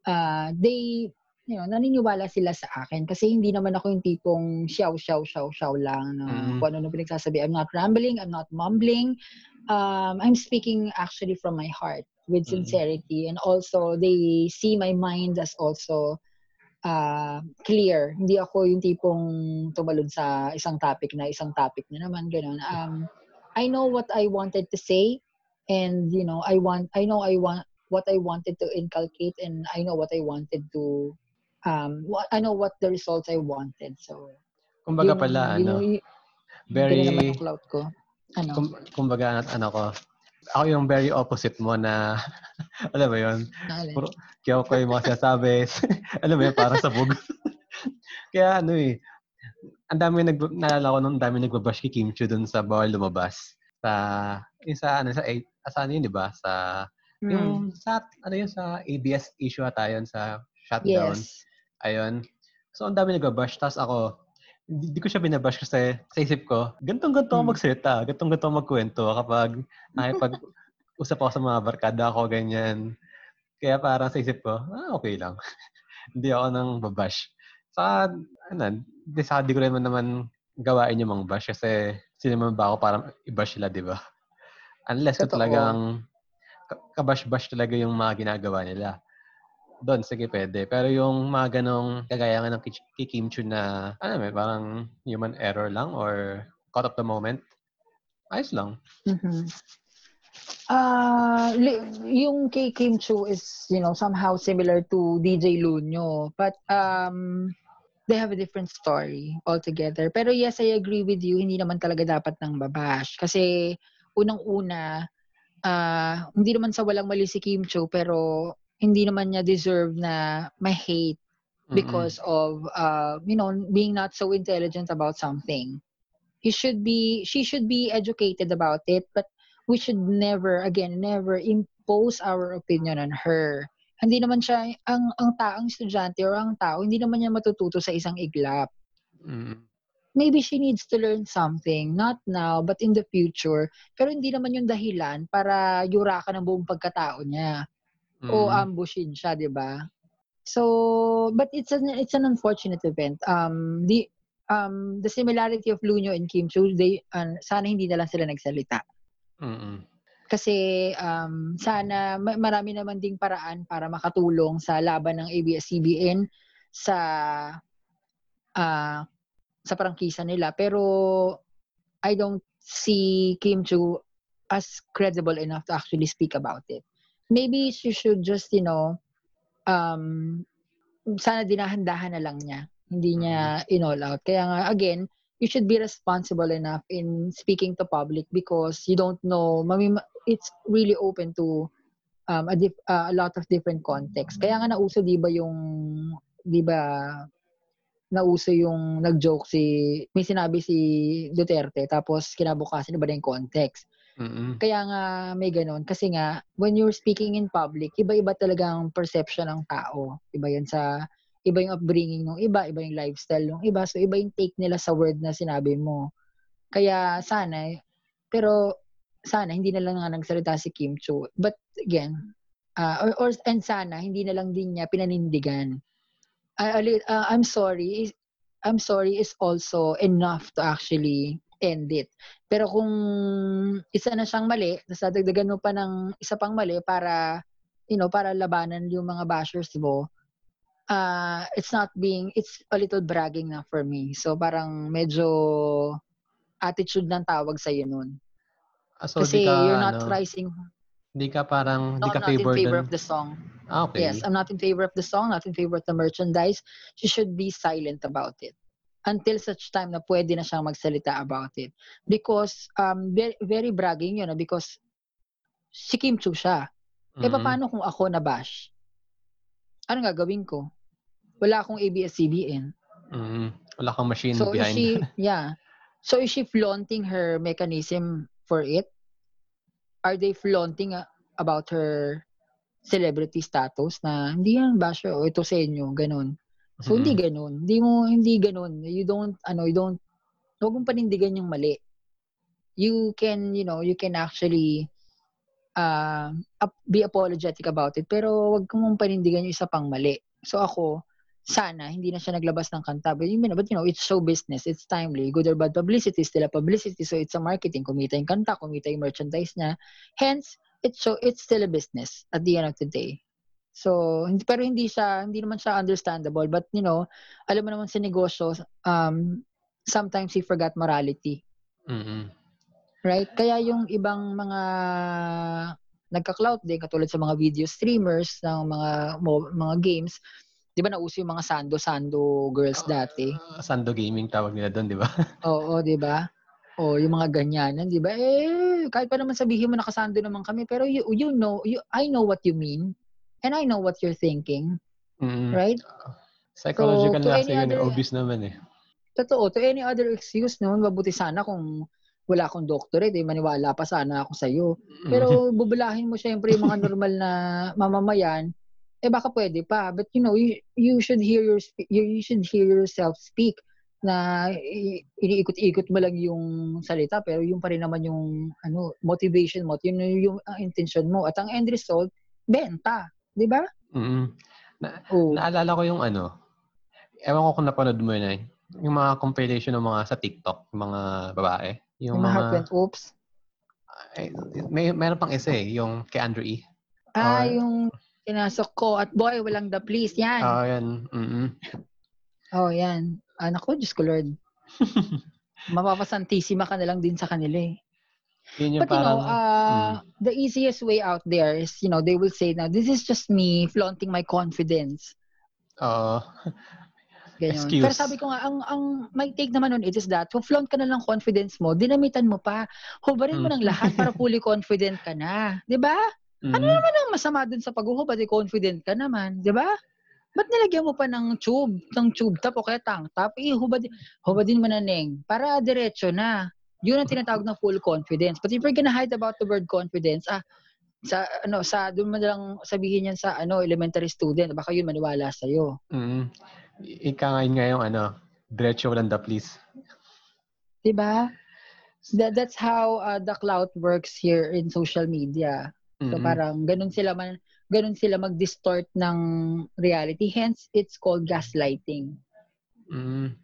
uh they you know, naniniwala sila sa akin kasi hindi naman ako yung tipong shaw shaw shaw shaw lang na Mm. kung ano na pinagsasabi. I'm not rambling, I'm not mumbling. Um I'm speaking actually from my heart with Mm. sincerity and also they see my mind as also uh, clear. Hindi ako yung tipong tumalon sa isang topic na isang topic na naman ganun. Um, I know what I wanted to say and you know, I want I know I want what I wanted to inculcate and I know what I wanted to um what I know what the results I wanted. So Kumbaga yun- pala, yun- ano, yun- very, ganun naman yung clout ko. Ano? kum, kumbaga, ano ko, ako yung very opposite mo na Alam mo yun? Puro, kaya ko yung mga sinasabi. Alam mo yun, parang sabog. kaya ano eh, ang dami nag naalala ko nung dami nagbabash kay Kim Chu dun sa bawal lumabas sa yung sa ano sa eh, sa ano yun, 'di ba? Sa Hmm. yung sa ano yun sa ABS issue ata yun sa shutdown. Yes. Ayun. So ang dami nagbabash tapos ako hindi, hindi ko siya binabash kasi sa isip ko, gantong ganto ako Hmm. magsalita, gantong ganto ako magkwento kapag nakipag usap ako sa mga barkada ko, ganyan. Kaya parang sa isip ko, ah, okay lang. hindi ako nang babash. Sa, ano, di, sa di ko naman naman gawain yung mga bash kasi sino naman ba ako para i-bash sila, di ba? Unless Totoo. talagang ka- kabash-bash talaga yung mga ginagawa nila. Doon, sige, pwede. Pero yung mga ganong kagaya nga ng kay kay Kim Chu na, ano may parang human error lang or caught of the moment, ayos lang. Mhm. Ah, li- yung kay Kim Chu is, you know, somehow similar to DJ Luño, but um they have a different story altogether. Pero yes, I agree with you, hindi naman talaga dapat nang babash kasi unang-una ah hindi naman sa walang mali si Kim Chu pero hindi naman niya deserve na ma-hate because of uh you know being not so intelligent about something. He should be she should be educated about it but we should never again never impose our opinion on her. Hindi naman siya ang ang taong estudyante or ang tao hindi naman niya matututo sa isang iglap. Mm-mm. maybe she needs to learn something not now but in the future. Pero hindi naman yung dahilan para yurakan ang buong pagkatao niya o Mm. ambushin siya, 'di ba? So, but it's an it's an unfortunate event. Um the um the similarity of Luño and Kim Chu, they uh, sana hindi na lang sila nagsalita. Mm-mm. Kasi um sana ma- marami naman ding paraan para makatulong sa laban ng ABS-CBN sa ah sa prangkisa nila. Pero I don't see Kim Chu as credible enough to actually speak about it. Maybe she should just, you know, um, sana dinahandahan na lang niya. Hindi niya in-all out. Kaya nga, again, you should be responsible enough in speaking to public because you don't know, mami, it's really open to um, a, dif- uh, a lot of different contexts. Kaya nga nauso, di ba, yung, di ba, nauso yung nag-joke si, may sinabi si Duterte, tapos kinabukasan, iba na yung context. Mm-mm. Kaya nga may ganun. Kasi nga, when you're speaking in public, iba-iba talaga ang perception ng tao. Iba yan sa, iba yung upbringing ng iba, iba yung lifestyle ng iba. So, iba yung take nila sa word na sinabi mo. Kaya sana, pero sana hindi na lang nga nagsalita si Kim Chu. But again, uh, or, or and sana hindi na lang din niya pinanindigan. Li- uh, I'm sorry. I'm sorry is also enough to actually end it. Pero kung isa na siyang mali, tapos dadagdagan mo pa ng isa pang mali para, you know, para labanan yung mga bashers mo, uh, it's not being, it's a little bragging na for me. So parang medyo attitude ng tawag sa'yo nun. Ah, so, Kasi ka, you're not ano, rising, di ka parang, no, di ka I'm not in favor favor dun. of the song. Ah, okay. Yes, I'm not in favor of the song, not in favor of the merchandise. She should be silent about it until such time na pwede na siyang magsalita about it. Because um very, very bragging yun ah, because si Kim Chu siya. Eh Mm-mm. paano kung ako na bash? Ano gagawin ko? Wala akong ABS-CBN. Mm-mm. Wala kang machine So is behind. she yeah. So is she flaunting her mechanism for it? Are they flaunting uh, about her celebrity status na hindi yan basher o ito sa inyo, ganun. So hindi Mm-mm. ganun. Hindi mo hindi ganun. You don't ano, you don't huwag mong panindigan yung mali. You can, you know, you can actually uh, be apologetic about it pero wag mong panindigan yung isa pang mali. So ako, sana hindi na siya naglabas ng kanta. But, you know, but you know, it's show business. It's timely. Good or bad publicity, still a publicity. So it's a marketing. Kumita yung kanta, kumita yung merchandise niya. Hence, it's so it's still a business at the end of the day. So, hindi, pero hindi siya, hindi naman siya understandable. But, you know, alam mo naman sa negosyo, um, sometimes we forgot morality. Mm-mm. Right? Kaya yung ibang mga nagka-clout din, katulad sa mga video streamers ng mga mo- mga games, di ba nauso yung mga sando-sando girls dati? Ah, Sando Gaming tawag nila doon, di ba? Oo, di ba? O yung mga ganyanan, di ba? Eh, kahit pa naman sabihin mo nakasando naman kami, pero you, you know, you, I know what you mean. And I know what you're thinking. Mm. Right? Psychological So, na kasi yun, other- obvious naman eh. Totoo. To any other excuse noon, mabuti sana kung wala akong doctorate, eh, maniwala pa sana ako sa'yo. Mm. Pero bubulahin mo syempre yung mga normal na mamamayan, eh baka pwede pa. But you know, you, you should hear your you, you should hear yourself speak na iniikot-ikot mo lang yung salita pero yung pa rin naman yung ano motivation mo yun yung, yung ang intention mo at ang end result benta di ba Mm. oh Naalala ko yung ano, ewan ko kung napanood mo yun eh, yung mga compilation ng mga sa TikTok, yung mga babae. Yung, yung mga heart mga, went oops ay, may, meron pang isa eh, yung kay Andrew E. ah Ah. yung pinasok ko at boy walang the please yan Ah, yan. Mm-mm. oh yan anak ko Diyos ko Lord mapapasantisima ka na lang din sa kanila eh Yun yung But you know, parang, uh, the easiest way out there is, you know, they will say now, this is just me flaunting my confidence. oo. Ganyan. Excuse. Pero sabi ko nga, ang, ang my take naman on it is that, kung flaunt ka na lang confidence mo, dinamitan mo pa. Hubarin mo Mm. ng lahat para fully confident ka na. 'Di ba? mm, Ano naman ang masama dun sa paghuhubad? Eh, confident ka naman. 'Di ba? Ba't nilagyan mo pa ng tube, ng tube top o kaya tank top? Eh, hubad, hubadin mo na, Neng. Para diretso na. Yun ang tinatawag ng full confidence. But if you're gonna hide about the word confidence, ah, sa ano sa doon mo na lang sabihin yan sa ano elementary student. Baka yun maniwala sa iyo mm, ika nga yun nga yung ano, diretso walang the please. 'di ba that, that's how uh, the clout works here in social media. So Mm-mm. parang ganun sila man ganun sila mag-distort ng reality. Hence it's called gaslighting. Mm,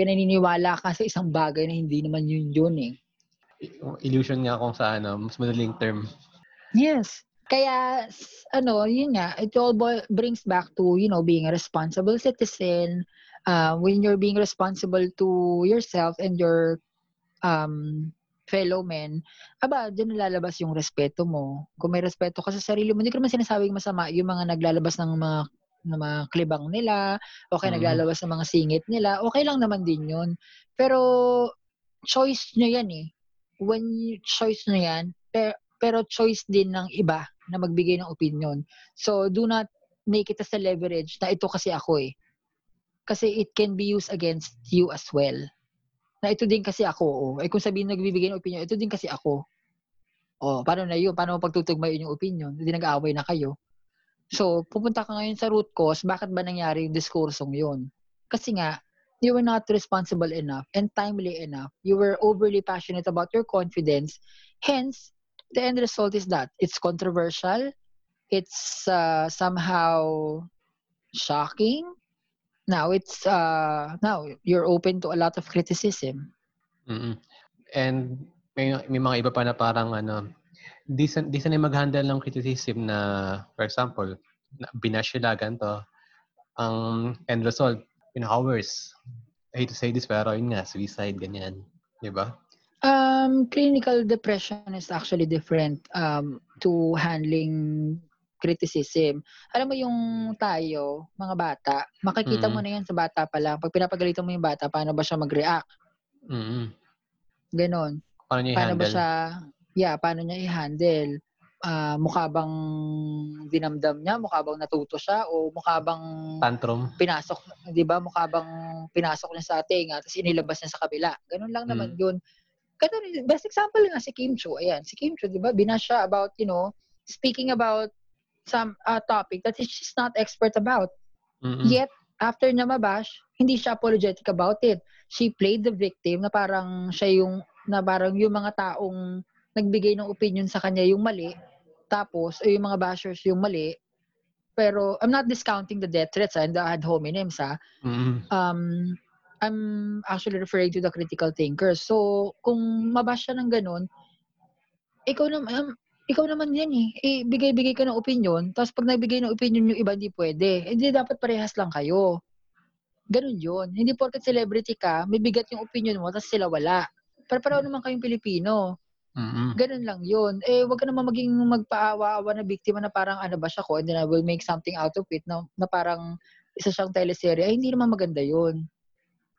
pinaniniwala ka sa isang bagay na hindi naman yun yun eh yung illusion nga kung sa ano, mas madaling term. Yes. Kaya, ano, yun nga, it all brings back to, you know, being a responsible citizen, uh, when you're being responsible to yourself and your um, fellow men, aba, dyan nalalabas yung respeto mo. Kung may respeto ka sa sarili mo, hindi ko naman sinasabing masama yung mga naglalabas ng mga ng mga klibang nila, o kaya Mhm. naglalabas ng mga singit nila, okay lang naman din yun. Pero, choice nyo yan eh. When you, choice nyo yan, pero, pero choice din ng iba na magbigay ng opinion. So, do not make it as a leverage na ito kasi ako eh. Kasi it can be used against you as well. Na ito din kasi ako. Oh. Eh kung sabihin nagbibigay ng opinion, ito din kasi ako. Oh, paano na yun? Paano mo pagtutugma yun yung opinion? Hindi nag-aaway na kayo. So, pupunta ka ngayon sa root cause, bakit ba nangyari yung diskursong yun? Kasi nga, you were not responsible enough and timely enough. You were overly passionate about your confidence. Hence, the end result is that it's controversial. It's uh, somehow shocking. Now it's uh, now you're open to a lot of criticism. Mm-mm. And may, may mga iba pa na parang ano, di, san, di sanay mag-handle ng criticism na, for example, na, binash sila ganito. Ang end result, in hours. I hate to say this, pero yun nga, suicide, ganyan. Di ba? Um, clinical depression is actually different um, to handling criticism. Alam mo yung tayo, mga bata, makikita mo Mm. na yan sa bata pa lang. Pag pinapagalitan mo yung bata, paano ba siya mag-react? Mm-mm. Ganon. Paano niya Paano ba i-handle? siya, yeah, paano niya i-handle? Ah, mukha bang dinamdam niya? Mukha bang natuto siya? O mukha bang Tantrum? pinasok, 'di ba? Mukha bang pinasok niya sa tenga tapos inilabas niya sa kabila. Ganun lang naman 'yun. Ganun, best example nga si Kim Chu. Ayan, si Kim Chu, 'di ba? Binash siya about, you know, speaking about some uh, topic that she's not expert about. Mm-mm. Yet, after niya mabash, hindi siya apologetic about it. She played the victim na parang siya yung, na parang yung mga taong nagbigay ng opinion sa kanya yung mali, tapos, o yung mga bashers yung mali, pero I'm not discounting the death threats ah, and the ad hominems ah. Mm-mm. Um, I'm actually referring to the critical thinkers. So, kung mabash siya ng ganun, ikaw naman, um, ikaw naman yan eh. eh bigay-bigay ka ng opinion, tapos pag nagbigay ng opinion yung iba, hindi pwede. Hindi dapat parehas lang kayo. Ganun yun. Hindi porket celebrity ka, may bigat yung opinion mo, tapos sila wala. Pero pareho naman kayong Pilipino. Mm-mm. Ganun lang yun. Eh, wag ka naman maging magpaawa-awa na biktima na parang ano ba siya ko, and then I will make something out of it na, na parang isa siyang teleserye. Ay, hindi naman maganda yun.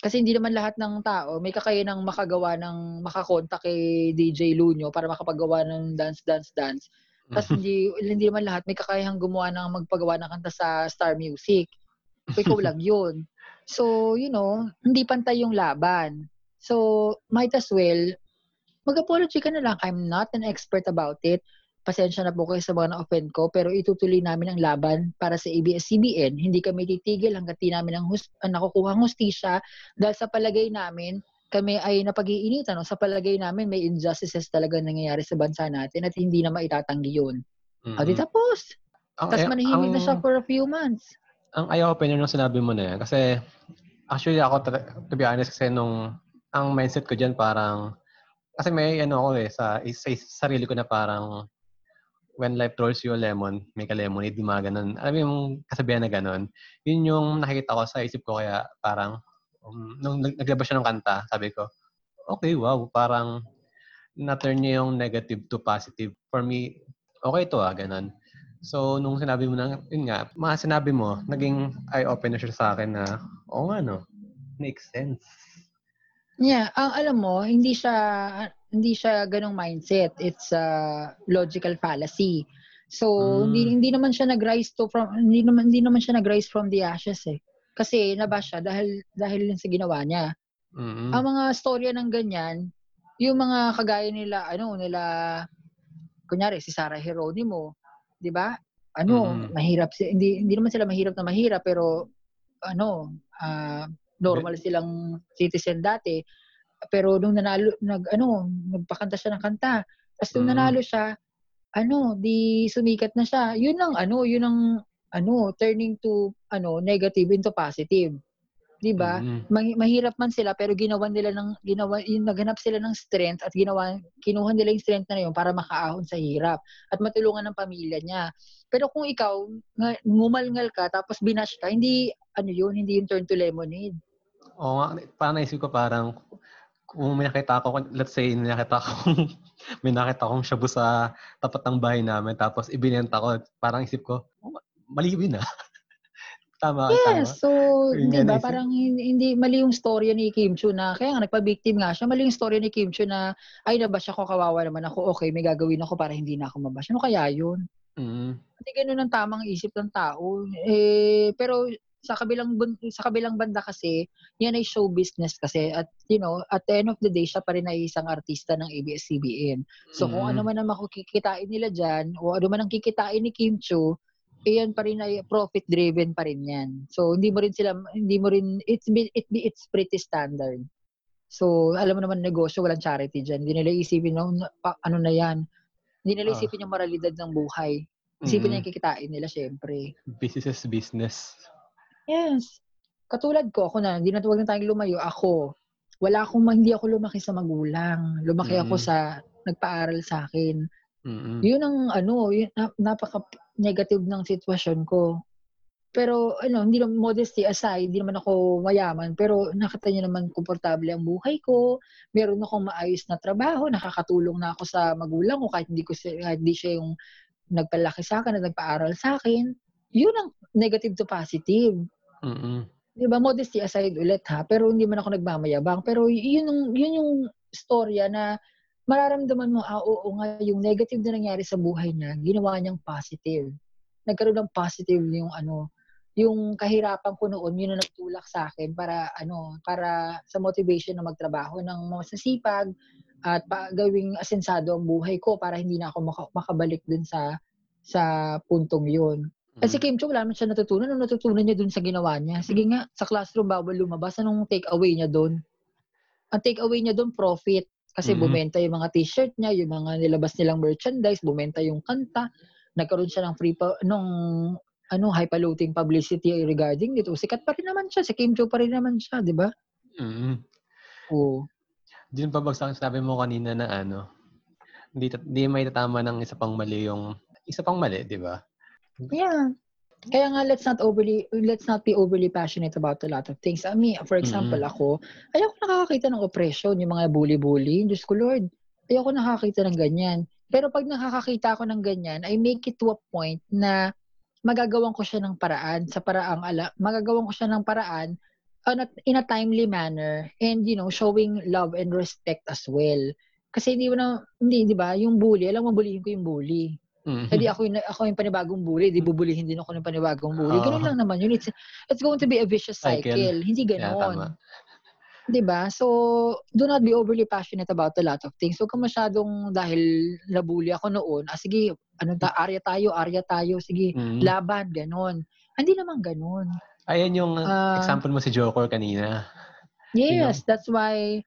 Kasi hindi naman lahat ng tao may kakayanang makagawa ng makakontak kay DJ Lunyo para makapagawa ng dance, dance, dance. Tapos hindi, hindi naman lahat may kakayahang gumawa ng magpagawa ng kanta sa Star Music. So, ikaw lang yun. So, you know, hindi pantay yung laban. So, might as well, mag-apology ka na lang. I'm not an expert about it pasensya na po kayo sa mga na-offend ko, pero itutuloy namin ang laban para sa ABS-CBN. Hindi kami titigil hanggat di namin ang hus- ang nakukuha ang hustisya dahil sa palagay namin, kami ay napag-iinitan. No? Sa palagay namin, may injustices talaga nangyayari sa bansa natin at hindi na maitatanggi yun. Mm-hmm. Di tapos. Tapos manahimik ang, na siya for a few months. Ang ayaw ko nung sinabi mo na yan. Kasi actually ako, to be honest, kasi nung ang mindset ko dyan parang kasi may ano ako eh, sa, sa, sa sarili ko na parang when life throws you a lemon, make a lemonade, yung mga ganun. Alam mo yung kasabihan na ganun. Yun yung nakikita ko sa isip ko kaya parang um, nung naglabas siya ng kanta, sabi ko, okay, wow, parang na-turn niya yung negative to positive. For me, okay to ah, ganun. So, nung sinabi mo na, yun nga, mga sinabi mo, naging eye-opener siya sa akin na, oo oh, nga no, makes sense. Yeah, ang alam mo, hindi siya hindi siya ganong mindset. It's a logical fallacy. So, mm. hindi hindi naman siya nag-rise to from hindi naman hindi naman siya nag-rise from the ashes eh. Kasi naba siya dahil dahil sa ginawa niya. Mm-hmm. Ang mga storya ng ganyan, yung mga kagaya nila ano nila kunyari si Sarah Heronimo, 'di ba? Ano, mm-hmm. mahirap si hindi hindi naman sila mahirap na mahirap pero ano, uh, normal silang citizen dati. Pero nung nanalo, nag, ano, nagpakanta siya ng kanta. Tapos nung mm. nanalo siya, ano, di sumikat na siya. Yun ang, ano, yun ang, ano, turning to, ano, negative into positive. 'di ba? Mm-hmm. Mahirap man sila pero ginawa nila ng ginawa yung naghanap sila ng strength at ginawa kinuha nila yung strength na yun para makaahon sa hirap at matulungan ng pamilya niya. Pero kung ikaw ngumalngal ka tapos binash ka, hindi ano yun, hindi yung turn to lemonade. Oo nga, parang naisip ko parang kung may nakita ako, let's say, may nakita akong, may nakita akong shabu sa tapat ng bahay namin, tapos ibinenta ko, parang isip ko, oh, mali yun ah. tama, yes, tama. so, di ba, parang hindi, mali yung story ni Kim Chu na, kaya nga, nagpa-victim nga siya, mali yung story ni Kim Chu na, ay, nabash ako, kawawa naman ako, okay, may gagawin ako para hindi na ako mabash. Ano kaya yun? Mm. Hindi ganun ang tamang isip ng tao. Eh, pero sa kabilang sa kabilang banda kasi, yan ay show business kasi at you know, at the end of the day siya pa rin ay isang artista ng ABS-CBN. So mm-hmm. kung ano man ang makukikitain nila diyan o ano man ang kikitain ni Kim Chu, iyan pa rin ay profit driven pa rin yan. So hindi mo rin sila hindi mo rin it's it, it's pretty standard. So alam mo naman negosyo walang charity diyan. Hindi nila isipin no, ano na yan. Hindi nila ah. isipin uh, yung moralidad ng buhay. Isipin mm-hmm. nila yung kikitain nila syempre. Business is business. Yes. Katulad ko, ako na, hindi na huwag na tayong lumayo. Ako, wala akong, hindi ako lumaki sa magulang. Lumaki mm-hmm. ako sa, nagpaaral sa akin. Mm-hmm. Yun ang, ano, yun, napaka-negative ng sitwasyon ko. Pero, ano, hindi naman, modesty aside, hindi naman ako mayaman. Pero, nakita niyo naman, komportable ang buhay ko. Meron akong maayos na trabaho. Nakakatulong na ako sa magulang ko kahit hindi, ko, kahit hindi siya yung nagpalaki sa akin at nagpaaral sa akin. Yun ang negative to positive. Mm-hmm. 'Di ba modesty aside ulit ha, pero hindi man ako nagmamayabang, pero yun yung yun yung storya na mararamdaman mo, ah, oo nga, yung negative na nangyari sa buhay niya, ginawa niyang positive. Nagkaroon ng positive yung ano, yung kahirapan ko noon, yun ang nagtulak sa akin para ano, para sa motivation na magtrabaho ng masasipag at pa, gawing asensado ang buhay ko para hindi na ako maka, makabalik dun sa sa puntong yun. Kasi mm. Kim Cho, wala naman siya natutunan. Ano natutunan niya dun sa ginawa niya? Sige nga, sa classroom bawal lumabas. Anong take away niya dun? Ang take away niya dun, profit. Kasi mm-hmm. bumenta yung mga t-shirt niya, yung mga nilabas nilang merchandise, bumenta yung kanta. Nagkaroon siya ng free pa, nung ano, hyperloading publicity regarding dito. Sikat pa rin naman siya. Si Kim Cho pa rin naman siya, di ba? Mm-hmm. Oo. Di pa bagsak sabi mo kanina na ano, hindi, hindi may tatama ng isa pang mali yung isa pang mali, di ba? Yeah. Kaya nga, let's not overly, let's not be overly passionate about a lot of things. I mean, for example, mm-hmm. ako, ayoko nakakakita ng oppression, yung mga bully-bully. Diyos ko, Lord. Ayoko nakakita ng ganyan. Pero pag nakakakita ako ng ganyan, I make it to a point na magagawan ko siya ng paraan sa paraang ala, magagawan ko siya ng paraan on a, in a timely manner and you know showing love and respect as well kasi hindi mo na hindi di ba yung bully alam mo bulihin ko yung bully Mhm. Edi ako yung, ako yung panibagong bully, di bubulihin din ako ng panibagong bully. Oo. Ganun lang naman yun. It's, it's going to be a vicious cycle. Cycle. Hindi Yeah, ganon. tama. Di ba? So, do not be overly passionate about a lot of things. Huwag ka masyadong dahil nabully ako noon. Ah, sige, ano ta, arya tayo, arya tayo. Sige, Mhm. laban, ganon. Hindi naman ganon. Ayan yung Ah. example mo si Joker kanina. Yes, that's why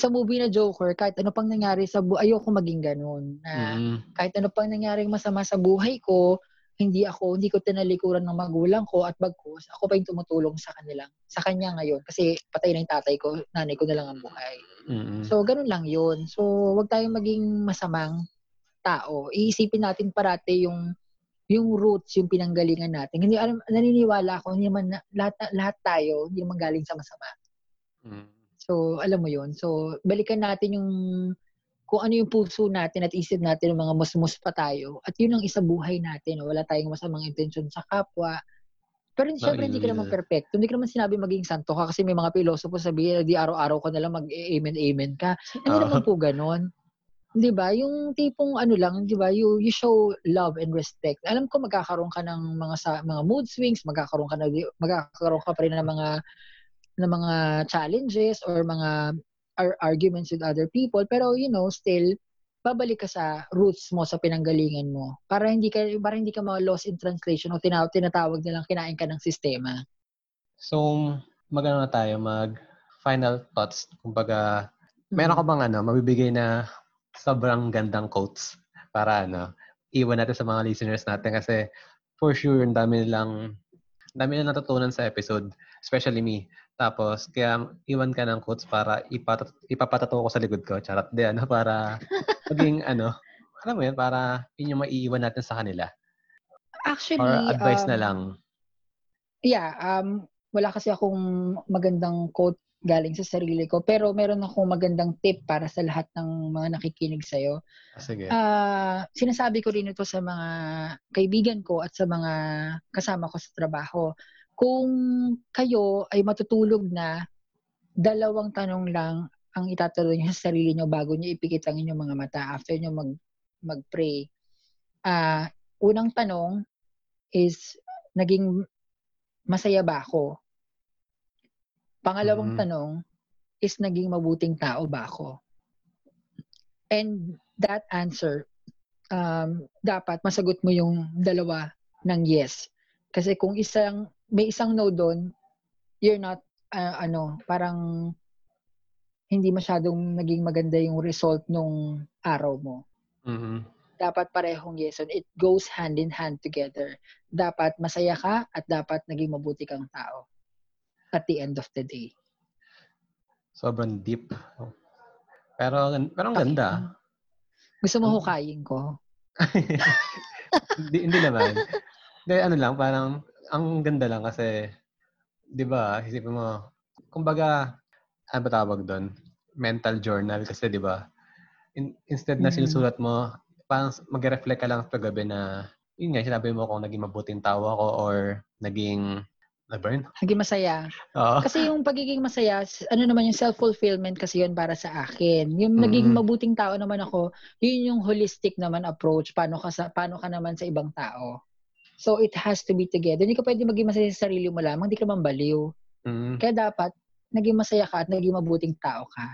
sa movie na Joker, kahit ano pang nangyari sa buhay, ayoko maging ganon. Na Mhm. kahit ano pang nangyaring masama sa buhay ko, hindi ako, hindi ko tinalikuran ng magulang ko at bagkus, ako pa yung tumutulong sa kanilang, sa kanya ngayon. Kasi patay na yung tatay ko, nanay ko na lang ang buhay. Mhm. So, ganun lang yun. So, wag tayong maging masamang tao. Iisipin natin parati yung yung roots, yung pinanggalingan natin. Hindi alam, naniniwala ako, hindi naman, na- lahat, lahat tayo, hindi naman galing sa masama. Mhm. So, alam mo yun. So, balikan natin yung kung ano yung puso natin at isip natin ng mga musmus pa tayo. At yun ang isa buhay natin. no? Wala tayong masamang intensyon sa kapwa. Pero syempre, hindi ka naman perfecto. Hindi ka naman sinabi maging santo ka kasi may mga pilosopo sabihin, di araw-araw ka na lang mag-amen-amen ka. Hindi Oo. naman po ganon. Di ba? Yung tipong ano lang, di ba? You, you show love and respect. Alam ko magkakaroon ka ng mga sa, mga mood swings, magkakaroon ka na magkakaroon ka pa rin ng mga ng mga challenges or mga ar- arguments with other people pero you know still babalik ka sa roots mo sa pinanggalingan mo para hindi ka para hindi ka ma-lost in translation o tina- tinatawag nilang kinain ka ng sistema. So, magano na tayo, mag final thoughts. Kumbaga, meron ka bang ano, mabibigay na sobrang gandang quotes para ano, iwan natin sa mga listeners natin kasi for sure, ang dami nilang ang dami nilang natutunan sa episode, especially me. Tapos, kaya iwan ka ng quotes para ipatat ipapatato ko sa likod ko. Charot di, ano, para maging, ano, alam mo yun, para yun yung maiiwan natin sa kanila. Actually, Or advice na um, lang. Yeah, um, wala kasi akong magandang quote galing sa sarili ko. Pero meron akong magandang tip para sa lahat ng mga nakikinig sa'yo. Sige. Ah, sinasabi ko rin ito sa mga kaibigan ko at sa mga kasama ko sa trabaho. Kung kayo ay matutulog na, dalawang tanong lang ang itatanong niyo sa sarili niyo bago niyo ipikit ang inyong mga mata after niyo mag mag-pray. Ah, unang tanong is naging masaya ba ako? Pangalawang Mhm. tanong is naging mabuting tao ba ako? And that answer, um, dapat masagot mo yung dalawa ng yes. Kasi kung isang, may isang no doon, you're not, uh, ano, parang hindi masyadong naging maganda yung result nung araw mo. Mhm. Dapat parehong yes. And it goes hand in hand together. Dapat masaya ka at dapat naging mabuti kang tao at the end of the day. Sobrang deep. Pero, pero ang ganda. Gusto mo hukayin ko? hindi, hindi naman. Hindi, ano lang, parang, ang ganda lang kasi, di ba, isipin mo, kumbaga, ano ba tawag doon? Mental journal kasi, di ba? In, instead na Mhm. sinusulat mo, parang mag-reflect ka lang sa gabi na, yun nga, sinabi mo kung naging mabuting tao ako or naging, ano ba yun? Naging masaya. Oo. Kasi yung pagiging masaya, ano naman yung self-fulfillment kasi yun para sa akin. Yung naging Mm. mabuting tao naman ako, yun yung holistic naman approach. Paano ka, sa, paano ka naman sa ibang tao. So it has to be together. Hindi ka pwede maging masaya sa sarili mo lamang, hindi ka naman baliw. Mm. Kaya dapat, naging masaya ka at naging mabuting tao ka.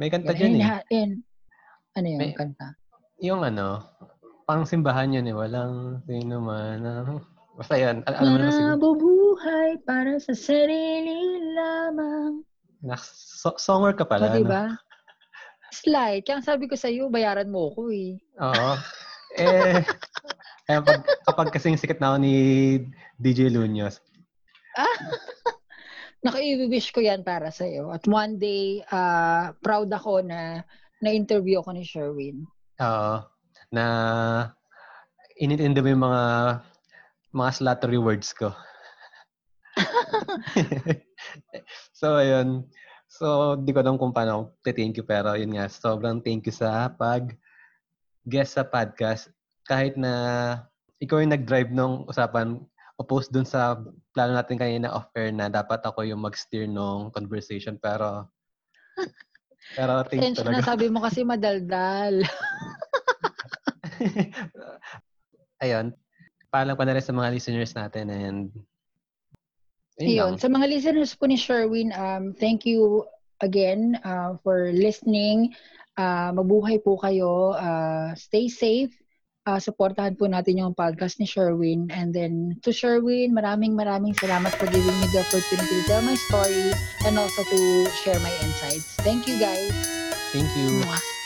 May kanta Yan, dyan eh. yan. Ano yun, May- kanta? Yung ano, pang simbahan yun eh. Walang sino man. ang- Basta yan. Al- alam mo naman siguro. Mabubuhay para sa sarili lamang. Nak- so- songer ka O, pala. no? diba? Slight. Kaya sabi ko sa'yo, bayaran mo ko eh. Oo. Eh, kaya pag, kapag kasing sikat na ako ni DJ Lunyos, Naka-wish ko yan para sa'yo. At one day, ah, proud ako na na-interview ako ni Sherwin. oo, na inintindi mo yung mga mga slattery words ko. so, ayun. So, di ko alam kung paano thank you pero yun nga, sobrang thank you sa pag guest sa podcast. Kahit na ikaw yung nag-drive nung usapan, oppose dun sa plano natin kanina off-air na dapat ako yung mag-steer ng conversation pero pero thank Pasensya na, talaga. sabi mo kasi madaldal. Ayun. Paalam ko na rin sa mga listeners natin and ayun Ayun. lang. Sa mga listeners po ni Sherwin, um, thank you again uh, for listening. Uh, mabuhay po kayo. Uh, stay safe. Uh, supportahan po natin yung podcast ni Sherwin. And then, to Sherwin, maraming maraming salamat for giving me the opportunity to tell my story and also to share my insights. Thank you, guys. Thank you. Mwah.